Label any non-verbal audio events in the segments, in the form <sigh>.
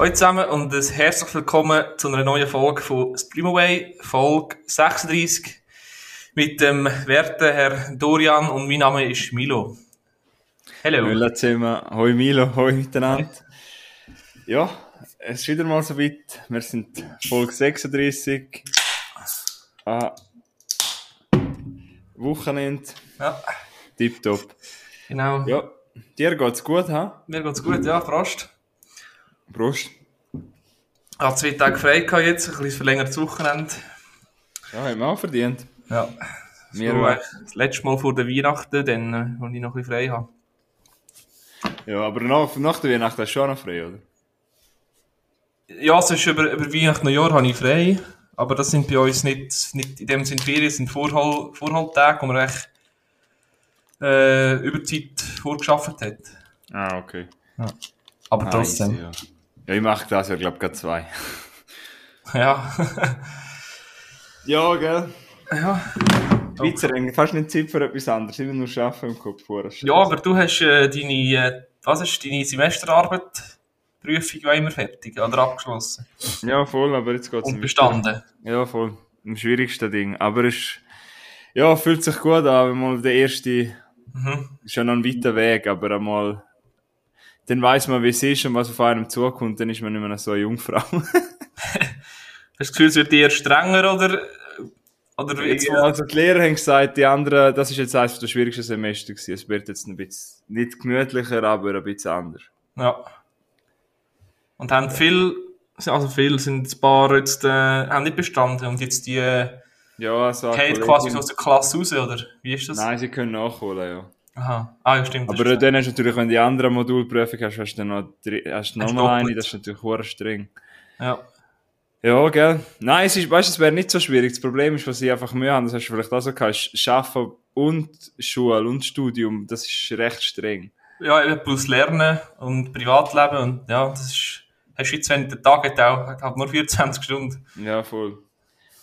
Hallo zusammen und ein herzlich willkommen zu einer neuen Folge von Streamaway, Folge 36 mit dem werten Herr Dorian und mein Name ist Milo. Hallo. Hallo zusammen, hoi Milo, hoi miteinander. Ja, es ist wieder mal so weit. Wir sind Folge 36. Ah, Wochenende. Ja. Tipptopp. Genau. Ja, dir geht's gut, ha? Mir geht's gut, ja, Prost. Prost. Ich habe zwei Tage frei gehabt jetzt, ein bisschen verlängertes Wochenende. Ja, haben wir auch verdient. Ja. Mir so, das letzte Mal vor der Weihnachten, dann, äh, wo ich noch ein bisschen frei habe. Ja, aber nach, nach der Weihnachten hast du schon noch frei, oder? Ja, sonst über, über Weihnachten und Jahr habe ich frei. Aber das sind bei uns nicht, nicht in dem Sinne Ferien, sind Vorhol, Vorholtage, wo man echt äh, Überzeit vorgeschafft hat. Ah, okay. Ja. Aber Ah, trotzdem. easy, ja. Ja, ich mache das ja, glaube ich, gerade zwei. Ja. Ja, gell? ja. Schweizer haben fast nicht Zeit für etwas anderes, immer nur arbeiten im Kopf vor. Ja, aber du hast äh, deine, äh, was ist deine Semesterarbeit, Prüfung war immer fertig oder abgeschlossen Ja, voll, aber jetzt geht's und bestanden. Ja, voll. Am schwierigsten Ding. Aber es ja, fühlt sich gut an, wenn mal der erste, Mhm. ist ja noch ein weiter Weg, aber einmal, dann weiß man, wie es ist und was auf einem zukommt, dann ist man nicht mehr so eine Jungfrau. <laughs> <laughs> Hast du das Gefühl, es wird eher strenger oder, oder Jetzt, also die Lehrer haben gesagt, die anderen, das ist jetzt eines der schwierigsten Semester gewesen. Es wird jetzt ein bisschen, nicht gemütlicher, aber ein bisschen anders. Ja. Und haben viel, also viel sind ein paar jetzt, äh, haben nicht bestanden und jetzt die äh, Ja, so. eine fallen Kollegin- quasi aus der Klasse raus, oder? Wie ist das? Nein, sie können nachholen, ja. Aha. Ah, ja, stimmt. Aber dann hast du natürlich, wenn du die andere Modulprüfung hast, hast du dann noch, drei- hast noch mal eine, das ist natürlich hure streng. Ja. Ja, gell. Nein, es ist, weißt du, es wäre nicht so schwierig. Das Problem ist, was sie einfach Mühe haben, das hast du vielleicht auch so gehabt, ist Arbeiten und Schule und Studium, das ist recht streng. Ja, eben plus Lernen und Privatleben und ja, das ist, hast du jetzt, wenn der Tag hat auch, hat halt nur 24 Stunden. Ja, voll.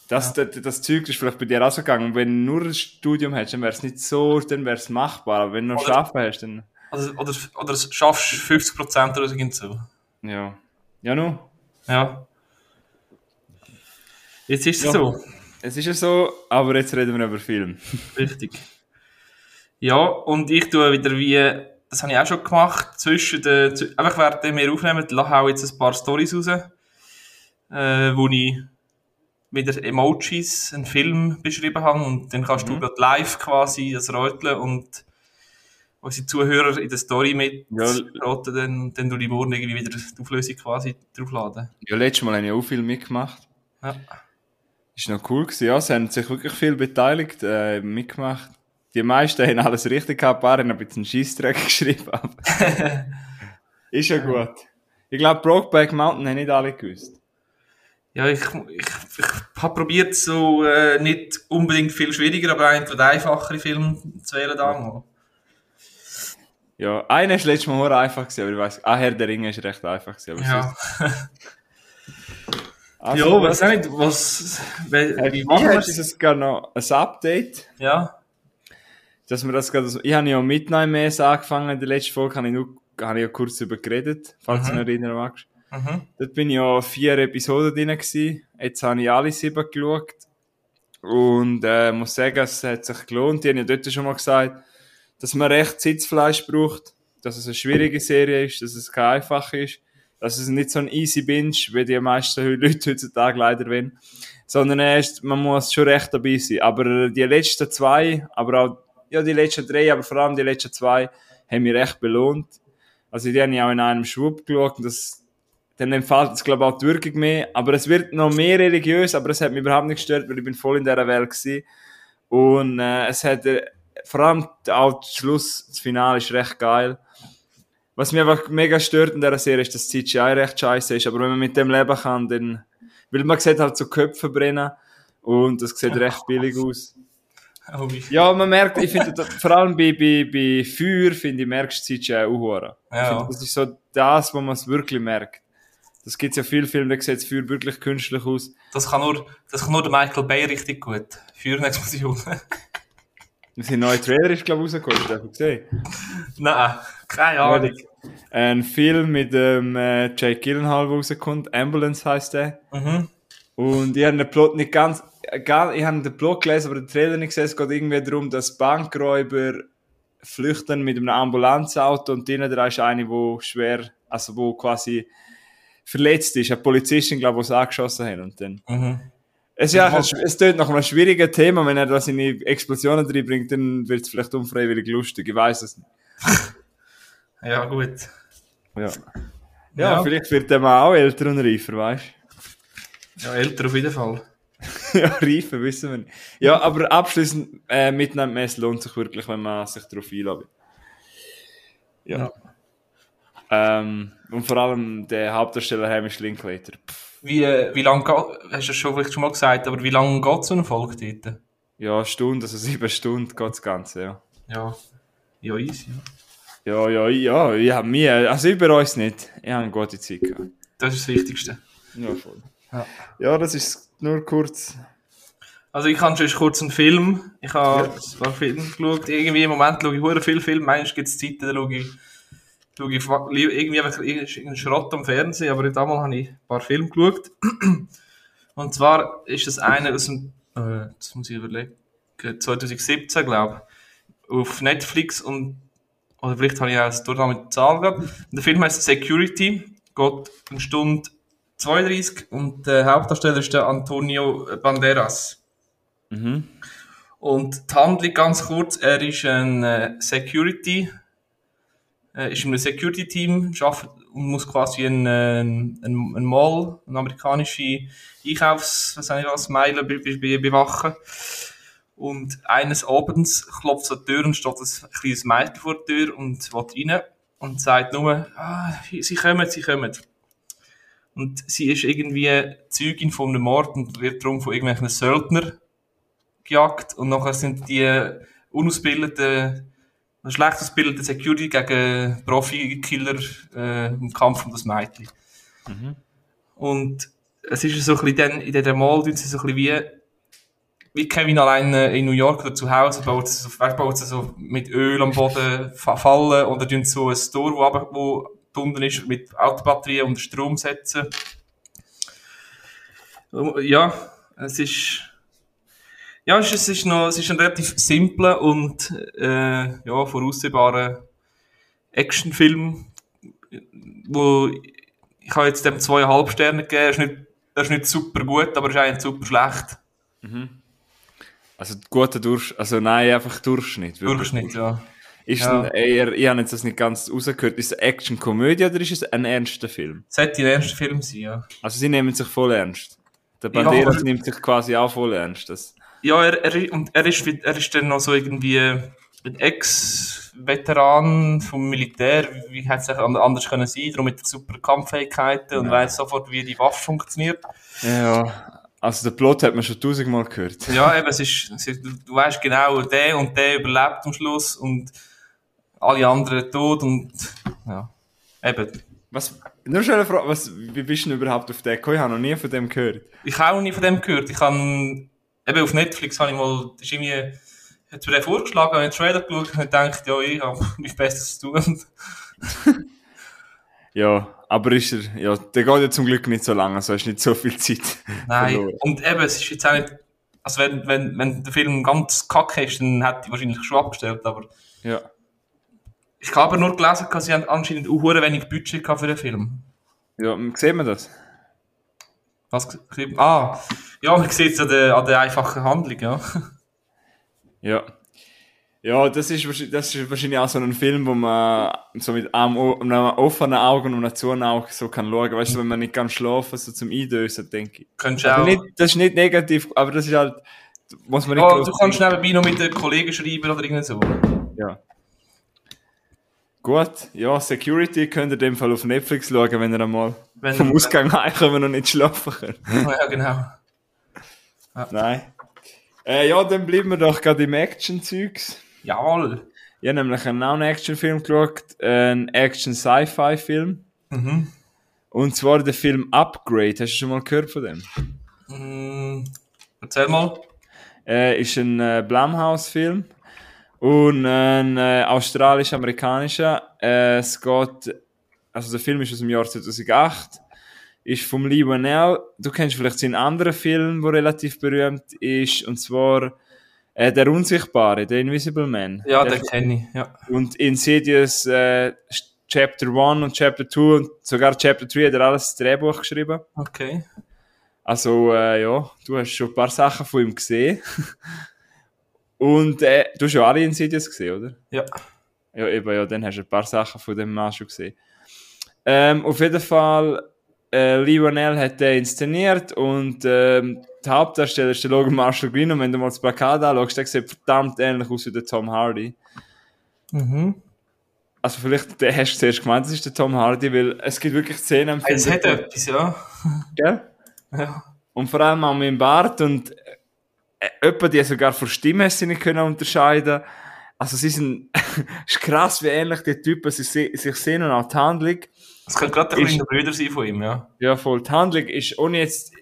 Das, das, das Zeug ist vielleicht bei dir auch so gegangen. Wenn du nur ein Studium hättest, dann wäre es nicht so, dann wäre es machbar. Aber wenn du noch Oder- Arbeiten hast, dann, Also, oder, oder schaffst du 50% oder so gibt's so. ja. Ja, nu. Ja. Jetzt ist es Ja. so. Es ist ja so, aber jetzt reden wir über Film. <laughs> Richtig. Ja, und ich tue wieder wie, das habe ich auch schon gemacht, zwischen den, zu- einfach während wir aufnehmen, lasse auch jetzt ein paar Stories raus, äh, wo ich wieder Emojis, einen Film beschrieben habe und dann kannst du gerade live quasi das räuteln und unsere Zuhörer in der Story mit Ja. dann, dann du die morgen irgendwie wieder die Auflösung quasi draufladen. Ja, letztes Mal habe ich auch viel mitgemacht. Ja. Ist noch cool gewesen, ja. Es haben sich wirklich viel beteiligt, äh, mitgemacht. Die meisten haben alles richtig gehabt, ein paar haben ein bisschen Scheissdreck <laughs> geschrieben, <laughs> ist ja gut. Ich glaube, Brokeback Mountain haben nicht alle gewusst. Ja, ich, ich, ich habe probiert, so äh, nicht unbedingt viel schwieriger, aber einen der einfacheren Filme zu wählen damals. Ja, einer ist letztes Mal einfach gewesen, aber ich weiss, ah, Herr der Ringe ist recht einfach gewesen, Ja. <laughs> Also, ja, weiß nicht, was, wie, wie ich machen wir es? gerade noch ein Update, Ja, dass wir das gerade so, ich habe ja Midnight Mass angefangen, in der letzten Folge habe ich, nur, habe ich ja kurz darüber geredet, falls du Mhm. dich erinnern magst. Mhm. Dort bin ich ja vier Episoden drin gewesen. Jetzt habe ich alle sieben geschaut. Und, äh, muss sagen, es hat sich gelohnt. Die haben ja dort schon mal gesagt, dass man recht Sitzfleisch braucht, dass es eine schwierige Serie ist, dass es keine einfache ist, dass es nicht so ein easy Binge, wie die meisten <laughs> Leute heutzutage leider wollen, sondern erst, man muss schon recht dabei sein. Aber die letzten zwei, aber auch, ja, die letzten drei, aber vor allem die letzten zwei, haben mich recht belohnt. Also, die habe ich auch in einem Schwub geschaut das, dann empfiehlt es, glaube ich, auch die Wirkung mehr. Aber es wird noch mehr religiös, aber es hat mich überhaupt nicht gestört, weil ich bin voll in dieser Welt gewesen. Und äh, es hat, äh, vor allem auch der Schluss, das Finale ist recht geil. Was mich einfach mega stört in dieser Serie ist, dass CGI recht scheiße ist. Aber wenn man mit dem leben kann, dann, weil man sieht halt so Köpfe brennen und das sieht recht billig aus. Oh, Ja, man merkt, ich finde, das- vor allem bei, bei, bei Feuer, finde ich, merkst du CGI auch. Ich Ja. finde, das ist so das, wo man es wirklich merkt. Das gibt's ja viele Filme, da sieht das Feuer wirklich künstlich aus. das kann nur, das kann nur der Michael Bay richtig gut. Für eine Explosion. Sein neuer Trailer ist, glaube ich, rausgekommen. Hast du den gesehen? Nein, Keine Ahnung. Ein Film mit dem äh, Jake Gyllenhaal, der rauskommt. Ambulance heißt der. Mhm. Und ich habe den Plot nicht ganz, gar, ich habe den Plot gelesen, aber den Trailer nicht gesehen. Es geht irgendwie darum, dass Bankräuber flüchten mit einem Ambulanzauto und drinnen da ist eine, wo schwer, also wo quasi verletzt ist. Eine Polizistin, glaube ich, die angeschossen haben. Und dann. Mhm. Es, ist ja, es, es tönt nach einem schwierigen Thema. Wenn er da seine Explosionen reinbringt, dann wird es vielleicht unfreiwillig lustig. Ich weiß es nicht. <laughs> Ja, gut. Ja. Ja, Ja. vielleicht wird der mal auch älter und reifer, weißt Ja, älter auf jeden Fall. du? <laughs> ja, reifer, wissen wir nicht. Ja, aber abschließend, äh, Midnight lohnt sich wirklich, wenn man sich darauf einlässt. Ja. Ja. Ähm, und vor allem der Hauptdarsteller Hamish Linklater. Pff, Wie, äh, wie lange geht, hast du schon vielleicht schon mal gesagt, aber wie lange geht so eine Folge dort? Ja, Stunde, also sieben Stunden geht das Ganze, ja. Ja. Ja, easy. Ja. Ja, ja, ja, mir, also über uns nicht. Ich habe eine gute Zeit gehabt. Das ist das Wichtigste. Ja, voll. Ja. Ja, das ist nur kurz. Also ich habe schon kurz einen Film. Ich habe Ja. ein paar Filme geschaut. Irgendwie im Moment schaue ich hure viel Film. Manchmal gibt es Zeiten, da schaue ich, schaue ich irgendwie einfach irgendeinen Schrott am Fernsehen. Aber damals habe ich ein paar Filme geschaut. <clears throat> Und zwar ist das eine aus dem, äh, das muss ich überlegen, 2017 glaube ich, auf Netflix und oder vielleicht habe ich auch das Durchgang mit der Zahl gehabt. Der Film heißt Security, geht eine Stunde 32 und der Hauptdarsteller ist der Antonio Banderas. Mhm. Und die Handlung ganz kurz, er ist ein äh, Security, äh, ist in einem Security-Team, und muss quasi ein, äh, ein, ein Mall, eine amerikanische Einkaufs-, was ich was, Meile be be be bewachen. Und eines Abends klopft es an die Tür und steht ein kleines Mädchen vor der Tür und will rein und sagt nur, ah, sie kommen, sie kommen. Und sie ist irgendwie Zeugin von einem Mord und wird darum von irgendwelchen Söldnern gejagt und nachher sind die unausgebildeten, schlecht ausgebildeten Security gegen Profi-Killer äh, im Kampf um das Mädchen. Und es ist so ein bisschen dann, in dieser Mall, tun sie so ein bisschen wie, wie Kevin allein äh, in New York oder zu Hause, baut sie so, baut sie so mit Öl am Boden <laughs> fa- fallen oder tun so ein Store, wo, aber, wo gebunden ist, mit Autobatterien unter Strom setzen. Ja, es ist, ja, es ist, es noch, es ist ein relativ simpler und äh, ja, voraussehbarer Actionfilm, wo ich habe jetzt dem zweieinhalb Sterne gegeben. Er ist nicht, er ist nicht super gut, aber er ist auch nicht super schlecht. Also guter Durchschnitt, also nein, einfach Durchschnitt. Durchschnitt, ja. Ist Ja. ein, eher, ich habe jetzt das nicht ganz rausgehört, ist es eine Action-Komödie oder ist es ein ernster Film? Sollte der erste Film sein, ja. Also sie nehmen sich voll ernst. Der Ja, Banderas aber- nimmt sich quasi auch voll ernst. Das, Ja, er, er, und er, ist, er ist dann noch so irgendwie ein Ex-Veteran vom Militär, wie hätte es anders können sein, darum mit super Kampffähigkeiten und weiß sofort, wie die Waffe funktioniert. ja, also der Plot hat man schon tausendmal gehört. Ja, eben, es ist, es ist, du, du weißt genau, der und der überlebt am Schluss und alle anderen tot und, ja, eben. Was, nur schon eine Frage, was, wie bist du denn überhaupt auf den gekommen? Ich habe noch nie von dem gehört. Ich habe auch nie von dem gehört. Ich habe, eben auf Netflix habe ich mal, das ist irgendwie, hat mir den vorgeschlagen, habe einen Trailer geschaut und gedacht, ja, ich habe <laughs> nichts Besseres zu tun. <laughs> Ja, aber ist er, ja, der geht ja zum Glück nicht so lange, also hast nicht so viel Zeit <laughs> Nein, verloren. und eben, es ist jetzt auch nicht, also wenn, wenn, wenn der Film ganz kacke ist, dann hätte ich wahrscheinlich schon abgestellt, aber Ja. ich habe aber nur gelesen, dass sie haben anscheinend auch wenig Budget für den Film. Ja, sieht man das? Was, geschrieben? ah, ja, man sieht es an der, an der einfachen Handlung, ja. Ja. Ja, das ist, wahrscheinlich- das ist wahrscheinlich auch so ein Film, wo man so mit einem, einem offenen Augen und einem zuen Auge so kann schauen. Weißt du, wenn man nicht kann schlafen, so zum Eindösen, denke ich. Könntest du auch, nicht, das ist nicht negativ, aber das ist halt, muss man nicht groß du kannst nebenbei noch mit den Kollegen schreiben oder irgend so. Ja. Gut, ja, Security könnt ihr in dem Fall auf Netflix schauen, wenn ihr einmal Wenn- vom Ausgang heimkommen und noch nicht schlafen könnt. <laughs> ja, genau. Nein. Äh, ja, dann bleiben wir doch gerade im Action-Zeugs. Jawohl. Ich habe nämlich einen neuen Action-Film geschaut, einen Action-Sci-Fi-Film. Mhm. Und zwar der Film Upgrade. Hast du schon mal gehört von dem? Mm, erzähl mal. Äh, ist ein äh, Blumhouse-Film. Und ein äh, australisch-amerikanischer. Äh, es geht, also der Film ist aus dem Jahr 2008. Ist vom Lee Wanell. Du kennst vielleicht seinen anderen Film, der relativ berühmt ist. Und zwar äh, Der Unsichtbare, der Invisible Man. Ja, den kenne ich, ja. Und Insidious äh, Chapter 1 und Chapter 2 und sogar Chapter 3 hat er alles das Drehbuch geschrieben. Okay. Also, äh, ja, du hast schon ein paar Sachen von ihm gesehen. <laughs> und äh, du hast ja alle Insidious gesehen, oder? Ja. Ja, eben, ja, dann hast du ein paar Sachen von dem Mann schon gesehen. Ähm, auf jeden Fall, äh, Lee Wanell hat den inszeniert und ähm, der Hauptdarsteller ist der Logan Marshall Green und wenn du mal das Plakat anschaust, der sieht verdammt ähnlich aus wie der Tom Hardy. Mhm. Also vielleicht der hast du zuerst gemeint, das ist der Tom Hardy, weil es gibt wirklich Szenen Es hat etwas, ja. gell? ja. Und vor allem auch mit dem Bart und äh, jemand, die sogar von Stimme sie nicht können unterscheiden. Also sie sind, <laughs> es ist krass, wie ähnlich die Typen sich, sich sehen und auch die Handlung. Es könnte gerade der kleine Bruder sein von ihm, ja. Ja, voll. Die Handlung ist, ohne jetzt,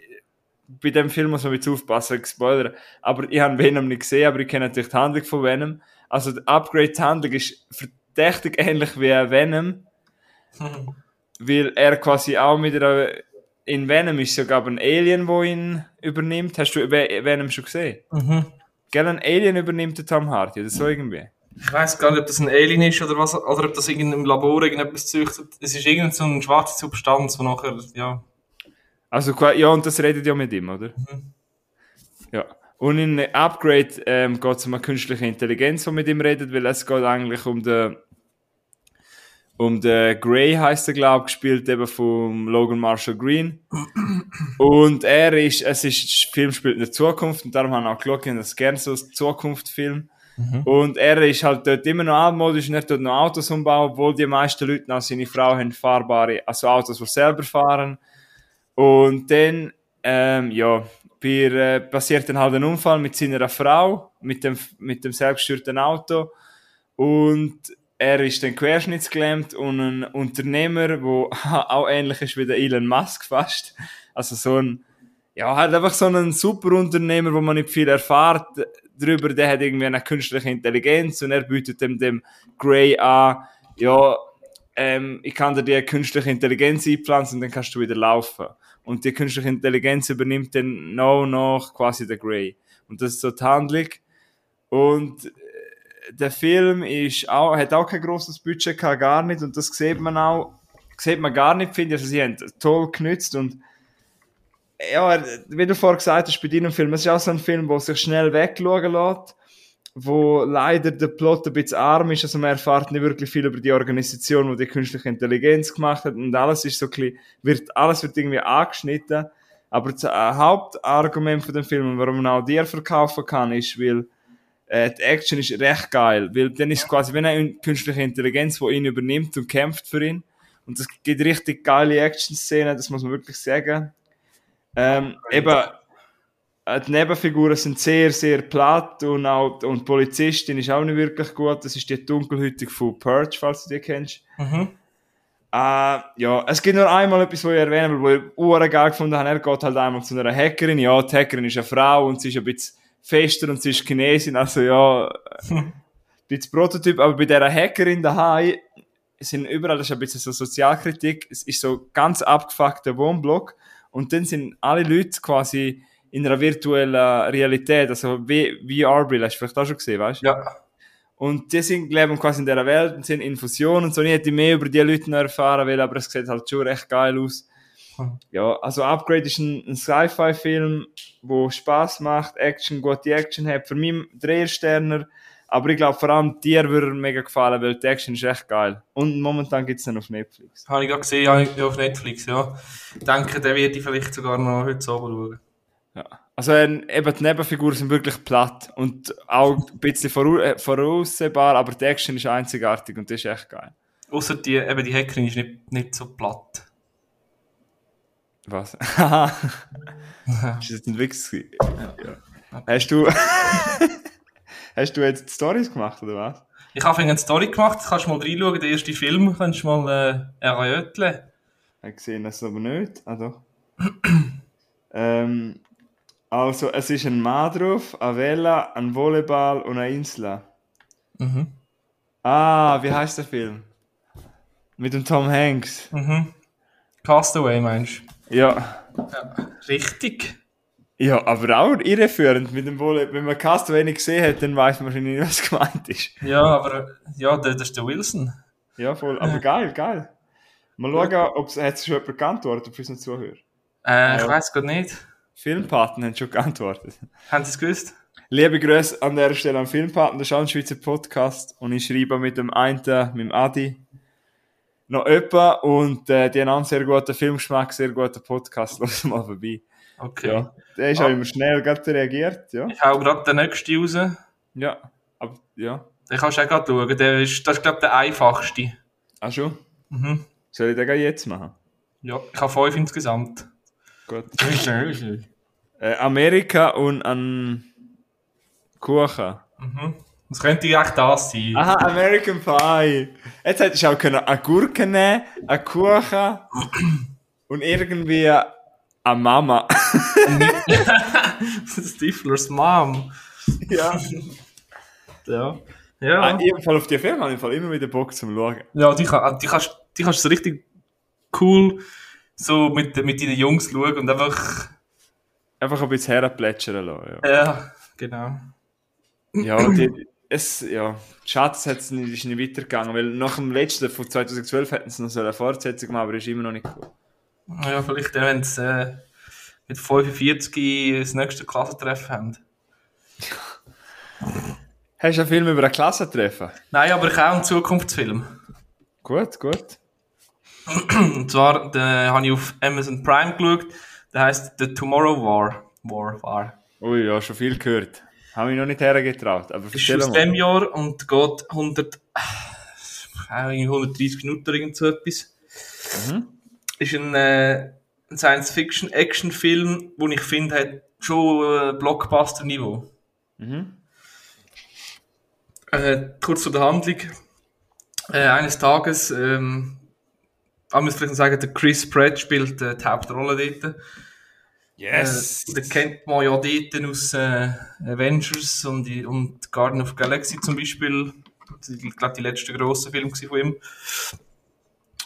bei dem Film muss man bisschen aufpassen, Spoiler, aber ich habe Venom nicht gesehen, aber ich kenne natürlich die Handlung von Venom. Also die Upgrade die Handlung ist verdächtig ähnlich wie Venom, <laughs> weil er quasi auch mit einer, in Venom ist sogar ein Alien, wo ihn übernimmt. Hast du Ve- Venom schon gesehen? Mhm. Gell, ein Alien übernimmt den Tom Hardy, oder so irgendwie. Ich weiß gar nicht, ob das ein Alien ist oder was, oder ob das irgendein Labor irgendetwas züchtet. Es ist irgendeine so eine schwarze Substanz, die nachher, ja. Also, ja, und das redet ja mit ihm, oder? Ja. Und in Upgrade ähm, geht es um eine künstliche Intelligenz, die mit ihm redet, weil es geht eigentlich um den um den Grey heißt er, glaube ich, gespielt eben vom Logan Marshall Green. Und er ist, es ist, der Film spielt in der Zukunft und darum haben wir auch geschaut, das gerne so als Zukunftsfilm. Und er ist halt dort immer noch altmodisch und er tut noch Autos umbauen, obwohl die meisten Leute noch seine Frau haben fahrbare, also Autos, die selber fahren. Und dann, ähm, ja, bei, äh, passiert dann halt ein Unfall mit seiner Frau, mit dem, mit dem selbstgesteuerten Auto. Und er ist dann querschnittsgelähmt und ein Unternehmer, der <laughs> auch ähnlich ist wie der Elon Musk fast. Also so ein, ja, halt einfach so ein super Unternehmer, wo man nicht viel erfahrt drüber, der hat irgendwie eine künstliche Intelligenz und er bietet dem, dem Grey an, ja, ähm, ich kann dir die künstliche Intelligenz einpflanzen und dann kannst du wieder laufen. Und die künstliche Intelligenz übernimmt dann noch noch quasi der Grey. Und das ist so die Handlung. Und äh, der Film ist auch, hat auch kein großes Budget gehabt, gar nicht. Und das sieht man auch, sieht man gar nicht, finde ich. Also sie haben toll genützt und ja, wie du vorher gesagt hast, bei deinem Film, es ist auch so ein Film, wo sich schnell wegschauen lässt, wo leider der Plot ein bisschen arm ist, also man erfährt nicht wirklich viel über die Organisation, die die künstliche Intelligenz gemacht hat. Und alles ist so ein bisschen, wird, alles wird irgendwie angeschnitten, aber das äh, Hauptargument von dem Film, warum man auch dir verkaufen kann, ist, weil äh, die Action ist recht geil, weil dann ist es quasi wie eine künstliche Intelligenz, die ihn übernimmt und kämpft für ihn. Und es gibt richtig geile Action-Szenen, das muss man wirklich sagen. Ähm, eben, äh, die Nebenfiguren sind sehr, sehr platt und auch und die Polizistin ist auch nicht wirklich gut. Das ist die Dunkelhütige von Purge, falls du die kennst. Mhm. Äh, ja, es gibt nur einmal etwas, was ich erwähnen will, wo ich geil gefunden habe. Er geht halt einmal zu einer Hackerin. Ja, die Hackerin ist eine Frau und sie ist ein bisschen fester und sie ist Chinesin. Also ja, ein bisschen Prototyp. Aber bei dieser Hackerin daheim sind überall, das ist ein bisschen so Sozialkritik, es ist so ganz abgefuckter Wohnblock und dann sind alle Leute quasi in einer virtuellen Realität, also wie VR-Brille, hast du vielleicht auch schon gesehen, weißt du? Ja. Und die sind, leben quasi in dieser Welt und sind in Fusion und so. Ich hätte mehr über die Leute erfahren will, aber es sieht halt schon recht geil aus. Hm. Ja, also Upgrade ist ein, ein Sci-Fi-Film, wo Spaß macht, Action, gute Action hat. Für mich drei Sterner. Aber ich glaube, vor allem dir würde er mega gefallen, weil die Action ist echt geil. Und momentan gibt's dann auf Netflix. Habe ich gerade gesehen, ich auf Netflix, ja. Ich denke, den werde ich vielleicht sogar noch heute Abend schauen. Ja. Also ähm, eben die Nebenfiguren sind wirklich platt und auch ein bisschen äh, voraussehbar, aber die Action ist einzigartig und das ist echt geil. Außer die, eben die Hackerin ist nicht, nicht so platt. Was? Haha. <laughs> ist das ein gewesen? Ja. Hast du... <laughs> Hast du jetzt Stories gemacht, oder was? Ich habe eine Story gemacht, kannst du mal reinschauen, den ersten Film, kannst du mal äh, erröteln. Ich gesehen, das aber nicht. Ah, doch. <clears throat> ähm, also, es ist ein Mann drauf, eine Vela, ein Volleyball und eine Insel. Mhm. Ah, wie heißt der Film? Mit dem Tom Hanks. Mhm. Castaway meinst Ja. du? Ja. Richtig. Ja, aber auch irreführend. Mit dem Wohl, wenn man Castaway nicht gesehen hat, dann weiß man wahrscheinlich nicht, was gemeint ist. Ja, aber ja, das ist der Wilson. Ja, voll. Aber geil, geil. Mal schauen, ob es hat schon jemand geantwortet für unseren Zuhörer. Äh, ich Ja. weiß gerade nicht. Filmpaten haben schon geantwortet. Haben Sie es gewusst? Liebe Grüße an der Stelle an Filmpaten, das ist auch ein Schweizer Podcast und ich schreibe mit dem einen, mit dem Adi, noch jemand und äh, die haben einen sehr guten Filmgeschmack, sehr guten Podcast, <laughs> lass mal vorbei. Okay. Ja. Der ist Ah. auch immer schnell gerade reagiert, ja. Ich hau gerade den nächsten raus. Den Ja, aber ja. kannst du auch gerade schauen. Der ist, das ist, glaube ich, der einfachste. Ach schon? Mhm. Soll ich den gleich jetzt machen? Ja, ich habe fünf insgesamt. Gut. <laughs> Äh, Amerika und an Kuchen. mhm. Das könnte echt das sein. Aha, American Pie. Jetzt hättest du auch können eine Gurke nehmen, einen Kuchen <clears throat> und irgendwie eine Mama. <laughs> Stiflers Mom. ja. Ja. Ja. Jedem Fall auf die Filme habe ich im Fall immer wieder Bock zum Schauen. Ja, die, kann, die, kannst, die kannst du so richtig cool so mit, mit deinen Jungs schauen und einfach. Einfach ein bisschen herplätschern lassen. Ja, Ja, genau. ja, die, es, ja. Schatz nicht, ist nicht weitergegangen, weil nach dem letzten von 2012 hätten sie noch so eine Fortsetzung gemacht, aber ist immer noch nicht cool. Ja, vielleicht, äh, wenn sie äh, mit 45 das nächste Klassentreffen haben. <laughs> Hast du einen Film über ein Klassentreffen? Nein, aber ich auch einen Zukunftsfilm. Gut, gut. <clears throat> Und zwar, den habe ich auf Amazon Prime geschaut. Der heißt The Tomorrow War. War, War. Ui, ja, schon viel gehört. Habe mich noch nicht hergetraut, aber Ist aus dem Jahr und geht 100, äh, <sighs> irgendwie 130 Minuten irgend so etwas. Mhm. Ist ein, äh, ein Science-Fiction-Action-Film, wo ich finde, hat schon äh, Blockbuster-Niveau. Mhm. Äh, kurz zu der Handlung. Äh, eines Tages, ähm, man muss vielleicht sagen, der Chris Pratt spielt äh, die Hauptrolle dort. Yes! Äh, den kennt man ja dort aus äh, Avengers und, die- und Garden of Galaxy zum Beispiel. Ich glaube, die letzte grosse Film von ihm.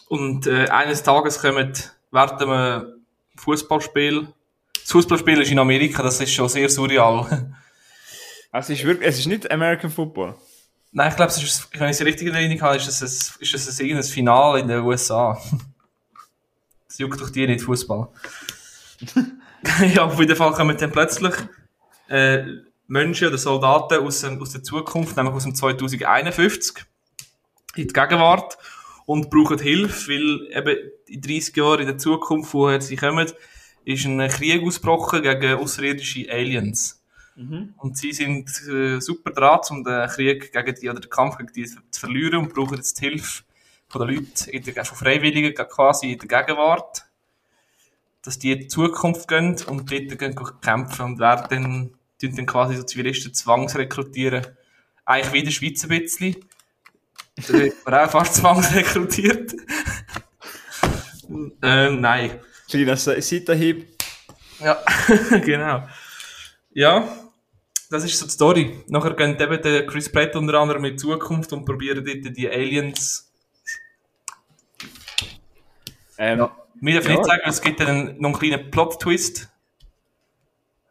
Und äh, eines Tages kommen während einem Fußballspiel. Das Fußballspiel ist in Amerika, das ist schon sehr surreal. <laughs> Es ist wirklich, es ist nicht American Football. Nein, ich glaube, es ist, wenn ich es richtig in Erinnerung habe, ist es ein, ist es ein irgendein Finale in den USA. <laughs> Das juckt doch die nicht, Fußball. <laughs> ja, auf jeden Fall kommen dann plötzlich äh, Menschen oder Soldaten aus, aus der Zukunft, nämlich aus dem 2051, in die Gegenwart und brauchen Hilfe, weil eben in 30 Jahren in der Zukunft, woher sie kommen, ist ein Krieg ausgebrochen gegen außerirdische Aliens. Und sie sind äh, super dran, um den Krieg gegen die, oder den Kampf gegen die zu verlieren und brauchen jetzt die Hilfe von den Leuten, in der, von Freiwilligen quasi in der Gegenwart, dass die in die Zukunft gehen und dort gehen kämpfen und werden dann, dann quasi so Zivilisten zwangsrekrutieren. Eigentlich wie in der Schweiz ein bisschen. Da wird man auch fast zwangsrekrutiert. ähm, nein. Kleiner Se- Seitenhieb. Ja, <laughs> genau. Ja, das ist so die Story. Nachher gehen eben der Chris Pratt unter anderem in die Zukunft und probieren dort die Aliens. Ähm, Ja. Wir dürfen Ja. nicht sagen, es gibt dann noch einen kleinen Plot-Twist.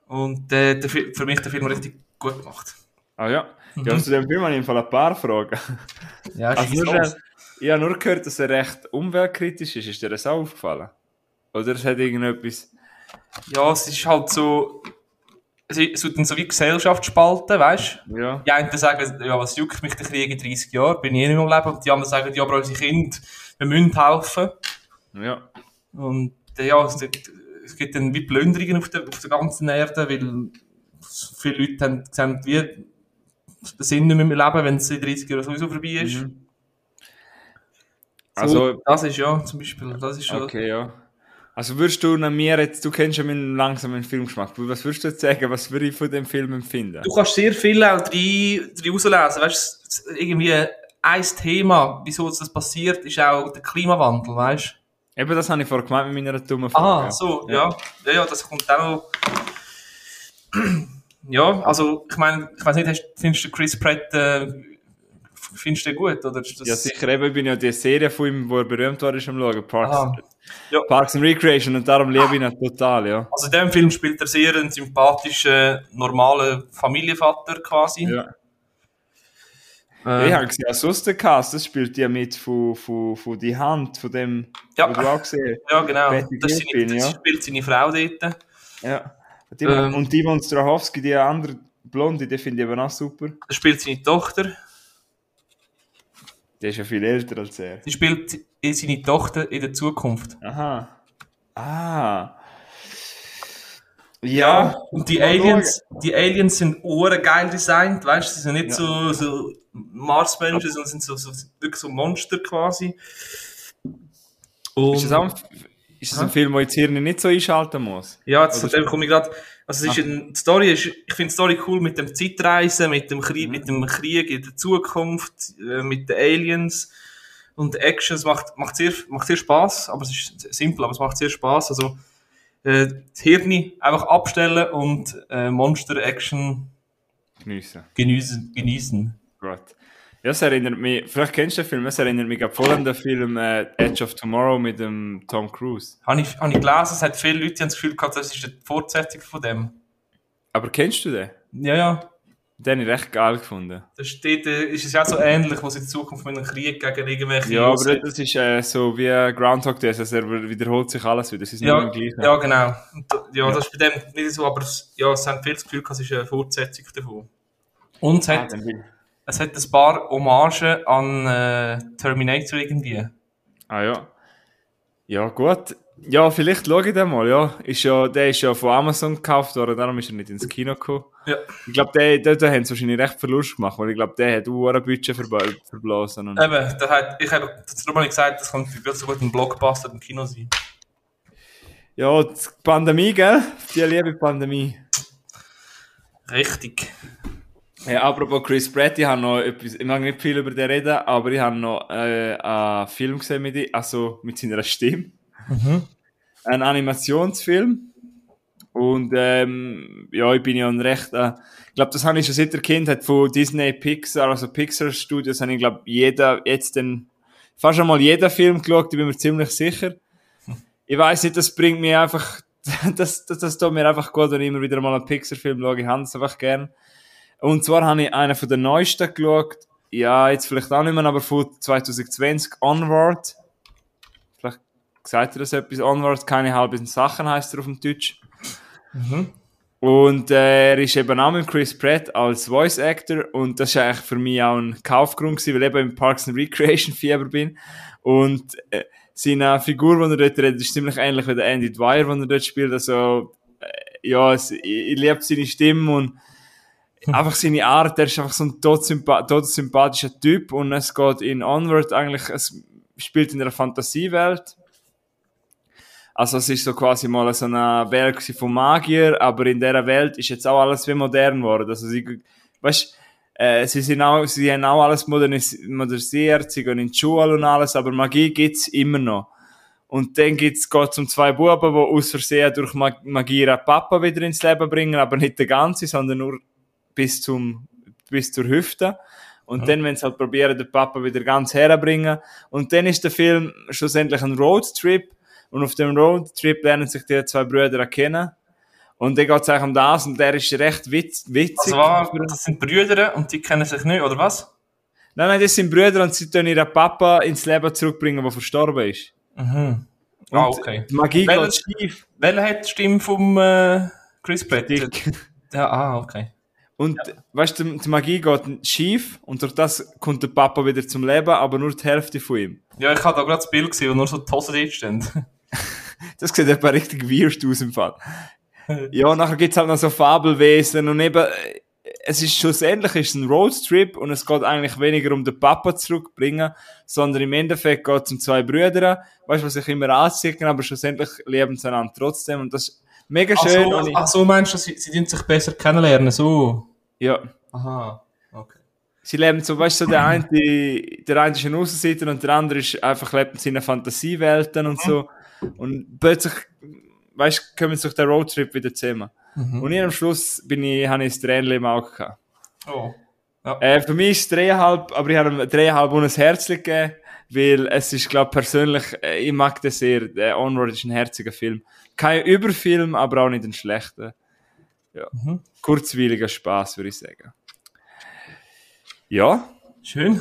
Und äh, der, für mich der Film richtig gut gemacht. Ah ja. Ja, zu dem Film habe ich ein paar Fragen. Ja, Also schnell, ich habe nur gehört, dass er recht umweltkritisch ist. Ist dir das auch aufgefallen? Oder es hat irgendetwas... ja, es ist halt so. Es wird dann so wie Gesellschaft spalten, weißt du? Ja. Die einen sagen, ja, was juckt mich der Krieg in 30 Jahren, bin ich eh nicht mehr am Leben. Und die anderen sagen, ja, aber unsere Kinder, wir müssen helfen. Ja. Und äh, ja, es, es gibt dann wie Plünderungen auf der, auf der ganzen Erde, weil viele Leute haben gesehen, wie Sinn nicht mehr im Leben, wenn es in 30 Jahren sowieso vorbei ist. Mhm. So, Also- das ist ja, zum Beispiel, das ist schon, Okay, ja. Also würdest du nach mir jetzt, du kennst ja meinen langsamen Filmgeschmack, was würdest du jetzt sagen, was würde ich von dem Film empfinden? Du kannst sehr viel auch drin, drin rauslesen, weißt du, irgendwie ein Thema, wieso das passiert, ist auch der Klimawandel, weißt du? Eben, das habe ich vorher gemeint mit meiner dummen Ah, Frage. so, ja. ja. Ja, das kommt auch noch. <clears throat> Ja, also, ich meine, ich weiß nicht, findest du Chris Pratt äh, findest du gut, oder. Ja, sicher, eben, ich bin ja die Serie von ihm, wo er berühmt war, ist am Schauen, Parks. Ja. Parks and Recreation, und darum liebe ich ihn total, ja. Also in dem Film spielt er sehr einen sympathischen, normalen Familienvater quasi. ja. Äh, Ich habe gesehen, auch sonst der Cast, das spielt ja mit von, von, von die Hand, von dem, Ja. wo du auch gesehen ja, genau. Das, seine, das ja. spielt seine Frau dort. Ja. Und die, Ähm. und die von Strahovski, die andere Blonde, die finde ich eben auch super. Das spielt seine Tochter. Die ist ja viel älter als er. Sie spielt seine Tochter in der Zukunft. Aha. Ah. Ja. Und die Aliens, die Aliens sind geil designt, weißt du, sie sind nicht Ja. so, so Marsmenschen, sondern sind so, so, wirklich so Monster quasi. Und, Ist das, auch ein, ist das ein? Film, wo ich das Hirn nicht so einschalten muss? ja, jetzt, Oder komme ich gerade, also es ist ein, die Story ist, ich finde die Story cool mit dem Zeitreisen, mit dem Krieg, mit dem Krieg in der Zukunft, äh, mit den Aliens und Action, es macht, macht sehr, macht sehr Spaß, aber es ist simpel, aber es macht sehr Spaß, also, äh, das Hirn einfach abstellen und, äh, Monster-Action Geniessen. genießen, genießen. Gut. Ja, es erinnert mich, vielleicht kennst du den Film, es erinnert mich voll an den Film äh, Edge of Tomorrow mit dem Tom Cruise. Habe ich, habe ich gelesen, es hat viele Leute die haben das Gefühl gehabt, das ist eine Fortsetzung von dem. Aber kennst du den? Ja, ja. Den habe ich recht geil gefunden. Da steht, äh, ist es ja so ähnlich, sie in Zukunft mit einem Krieg gegen irgendwelche Ja, aber das ist äh, so wie Groundhog Day, also er wiederholt sich alles wieder. Es ist ja, nicht mehr gleich. ja, genau. Und, da- ja, das ist bei dem nicht so, aber es, ja, es haben viele das Gefühl, gehabt, es ist eine Fortsetzung davon. Und es Ah, hat, bin- es hat ein paar Hommagen an äh, Terminator irgendwie. ah ja. Ja, gut. Ja, vielleicht schaue ich den mal, ja. Ist ja. Der ist ja von Amazon gekauft worden, darum ist er nicht ins Kino gekommen. Ja. Ich glaube, der, der, der haben sie wahrscheinlich recht Verlust gemacht, weil ich glaube, der hat auch ein Budget verblasen. Und Eben, da hat, ich habe das nochmal gesagt, das könnte gerade so gut ein Blockbuster im Kino sein. ja, die Pandemie, gell? Die liebe Pandemie. Richtig. Ja, apropos Chris Pratt, ich habe noch etwas, ich mag nicht viel über den reden, aber ich habe noch äh, einen Film gesehen mit ihm, also mit seiner Stimme. Ein Animationsfilm. Und ähm, ja, ich bin ja ein recht, äh, ich glaube, das habe ich schon seit der Kindheit von Disney, Pixar, also Pixar Studios, habe ich glaube jeder, jetzt den, fast einmal jeder Film geschaut, ich bin mir ziemlich sicher. Ich weiß nicht, das bringt mir einfach, <laughs> das, das, das tut mir einfach gut, wenn ich immer wieder mal einen Pixar-Film schaue, ich habe es einfach gern. Und zwar habe ich einen von den neuesten geschaut. Ja, jetzt vielleicht auch nicht mehr, aber von 2020, Onward. Vielleicht sagt ihr das etwas? Onward, keine halben Sachen heißt er auf dem Deutsch. Und äh, er ist eben auch mit Chris Pratt als Voice Actor und das ist eigentlich für mich auch ein Kaufgrund gewesen, weil ich eben im Parks and Recreation Fieber bin. Und äh, seine Figur, die er dort redet, ist ziemlich ähnlich wie der Andy Dwyer, den er dort spielt. Also, äh, ja, es, ich, ich liebe seine Stimme und einfach seine Art, der ist einfach so ein todsympa todsympathischer Typ und es geht in Onward eigentlich, es spielt in einer Fantasiewelt. Also es ist so quasi mal so eine Welt von Magier, aber in dieser Welt ist jetzt auch alles wie modern geworden. Also sie, weißt, äh, sie sind auch, sie haben auch alles modernis modernisiert, sie gehen in die Schule und alles, aber Magie gibt's immer noch. Und dann gibt's, geht's um zwei Buben, die aus Versehen durch Mag- Magie ihren Papa wieder ins Leben bringen, aber nicht der ganze, sondern nur bis zum, bis zur Hüfte. Und dann, wenn sie halt probieren, den Papa wieder ganz herbringen. Und dann ist der Film schlussendlich ein Roadtrip. Und auf dem Roadtrip lernen sich die zwei Brüder kennen. Und dann geht's eigentlich um das. Und der ist recht witz, witzig. Also, das sind Brüder und die kennen sich nicht, oder was? Nein, nein, das sind Brüder und sie tun ihren Papa ins Leben zurückbringen, der verstorben ist. Mhm. Und Ah, okay. die Magie Welches- geht schief. Welcher hat die Stimme vom äh, Chris Pratt? Ja, ah, okay. Und weißt du, die Magie geht schief und durch das kommt der Papa wieder zum Leben, aber nur die Hälfte von ihm. Ja, ich habe da gerade das Bild gesehen, wo nur so die Hosen dort stehen. <laughs> Das sieht etwa richtig weird aus im Fall. <laughs> Ja, und nachher gibt's halt noch so Fabelwesen und eben, es ist schlussendlich ist es ein Roadtrip und es geht eigentlich weniger um den Papa zurückbringen, sondern im Endeffekt geht es um zwei Brüder, weißt du, was sich immer anziehen, aber schlussendlich leben sie einander trotzdem und das ist mega Ach schön. so, und ich, ach so meinst du, sie, sie sich besser kennenlernen, so? Ja. Aha, okay. Sie leben so, weißt du, so der eine, der eine ist ein Aussenseiter und der andere ist einfach lebt in seinen Fantasiewelten und so. Und plötzlich, weißt du, kommen sie durch den Roadtrip wieder zusammen. Und ich am Schluss bin ich, habe ich das Tränchen im Auge gehabt. Oh. Ja. Äh, für mich ist es dreieinhalb, aber ich habe ihm dreieinhalb und ein Herz gegeben, weil es ist, glaube persönlich, äh, ich mag das sehr. Der Onward ist ein herziger Film. Kein Überfilm, aber auch nicht ein schlechter. Ja. Mhm. Kurzweiliger Spaß, würde ich sagen. Ja, Schön.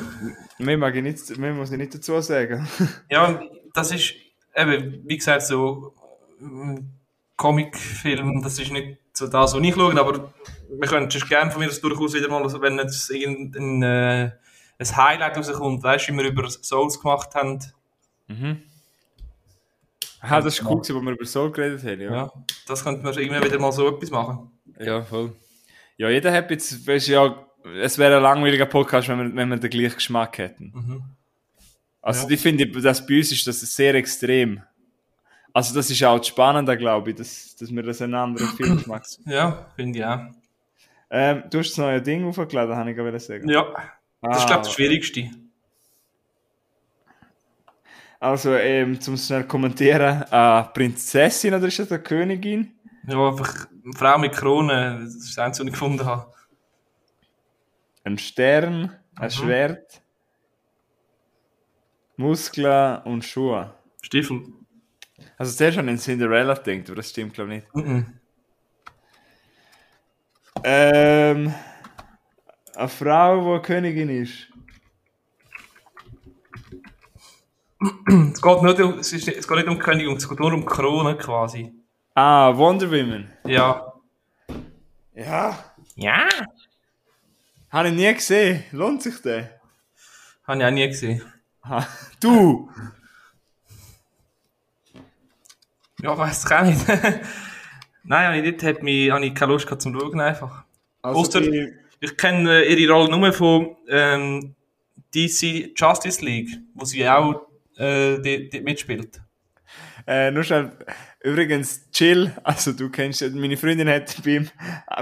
mehr, mag ich nicht, mehr muss ich nicht dazu sagen. <laughs> Ja, das ist eben, wie gesagt, so ein Comicfilm, das ist nicht so das, was ich schaue, aber wir können es gerne von mir aus durchaus wieder mal, also wenn jetzt irgendein äh, ein Highlight rauskommt, weißt du, wie wir über Souls gemacht haben, Ah, das ist cool, wo wir über Soul geredet haben. Ja, ja, das könnte man irgendwie wieder mal so etwas machen. Ja voll. Ja, jeder hat jetzt, weißt ja, es wäre ein langweiliger Podcast, wenn wir, wenn wir den gleichen Geschmack hätten. Mhm. Also, Ja. ich finde, dass bei uns ist das sehr extrem. Also, das ist auch das Spannende, glaube ich, dass, dass wir das einen anderen Filmgeschmack Ja, finde ich auch. ähm, Du hast das neue Ding aufgeladen, habe ich gerade sagen. Ja, das ist, glaube ich, das Ah, Schwierigste. Also, ähm, zum schnell kommentieren, äh, Prinzessin oder ist das eine Königin? Ja, einfach eine Frau mit Krone, das ist das Einzige, was ich gefunden habe. Ein Stern, ein Schwert, Muskeln und Schuhe. Stiefel. Also zuerst an den Cinderella denkt, aber das stimmt glaube ich nicht. Mhm. Ähm, eine Frau, die Königin ist. Es geht, nicht um, es, ist, es geht nicht um Königin, es geht nur um Krone quasi. Ah, Wonder Woman. Ja. Ja. Ja? Habe ich nie gesehen. Lohnt sich der? Habe ich auch nie gesehen. Ha. Du! Ja, weiß ich auch nicht. <laughs> Nein, habe ich nicht, hat mich, habe ich keine Lust gehabt zum Schauen einfach. Also Ausser- die- Ich kenne äh, ihre Rolle nur von ähm, DC Justice League, wo sie auch äh, die, die mitspielt. Äh, nur schnell, übrigens, chill, also du kennst, meine Freundin hat beim,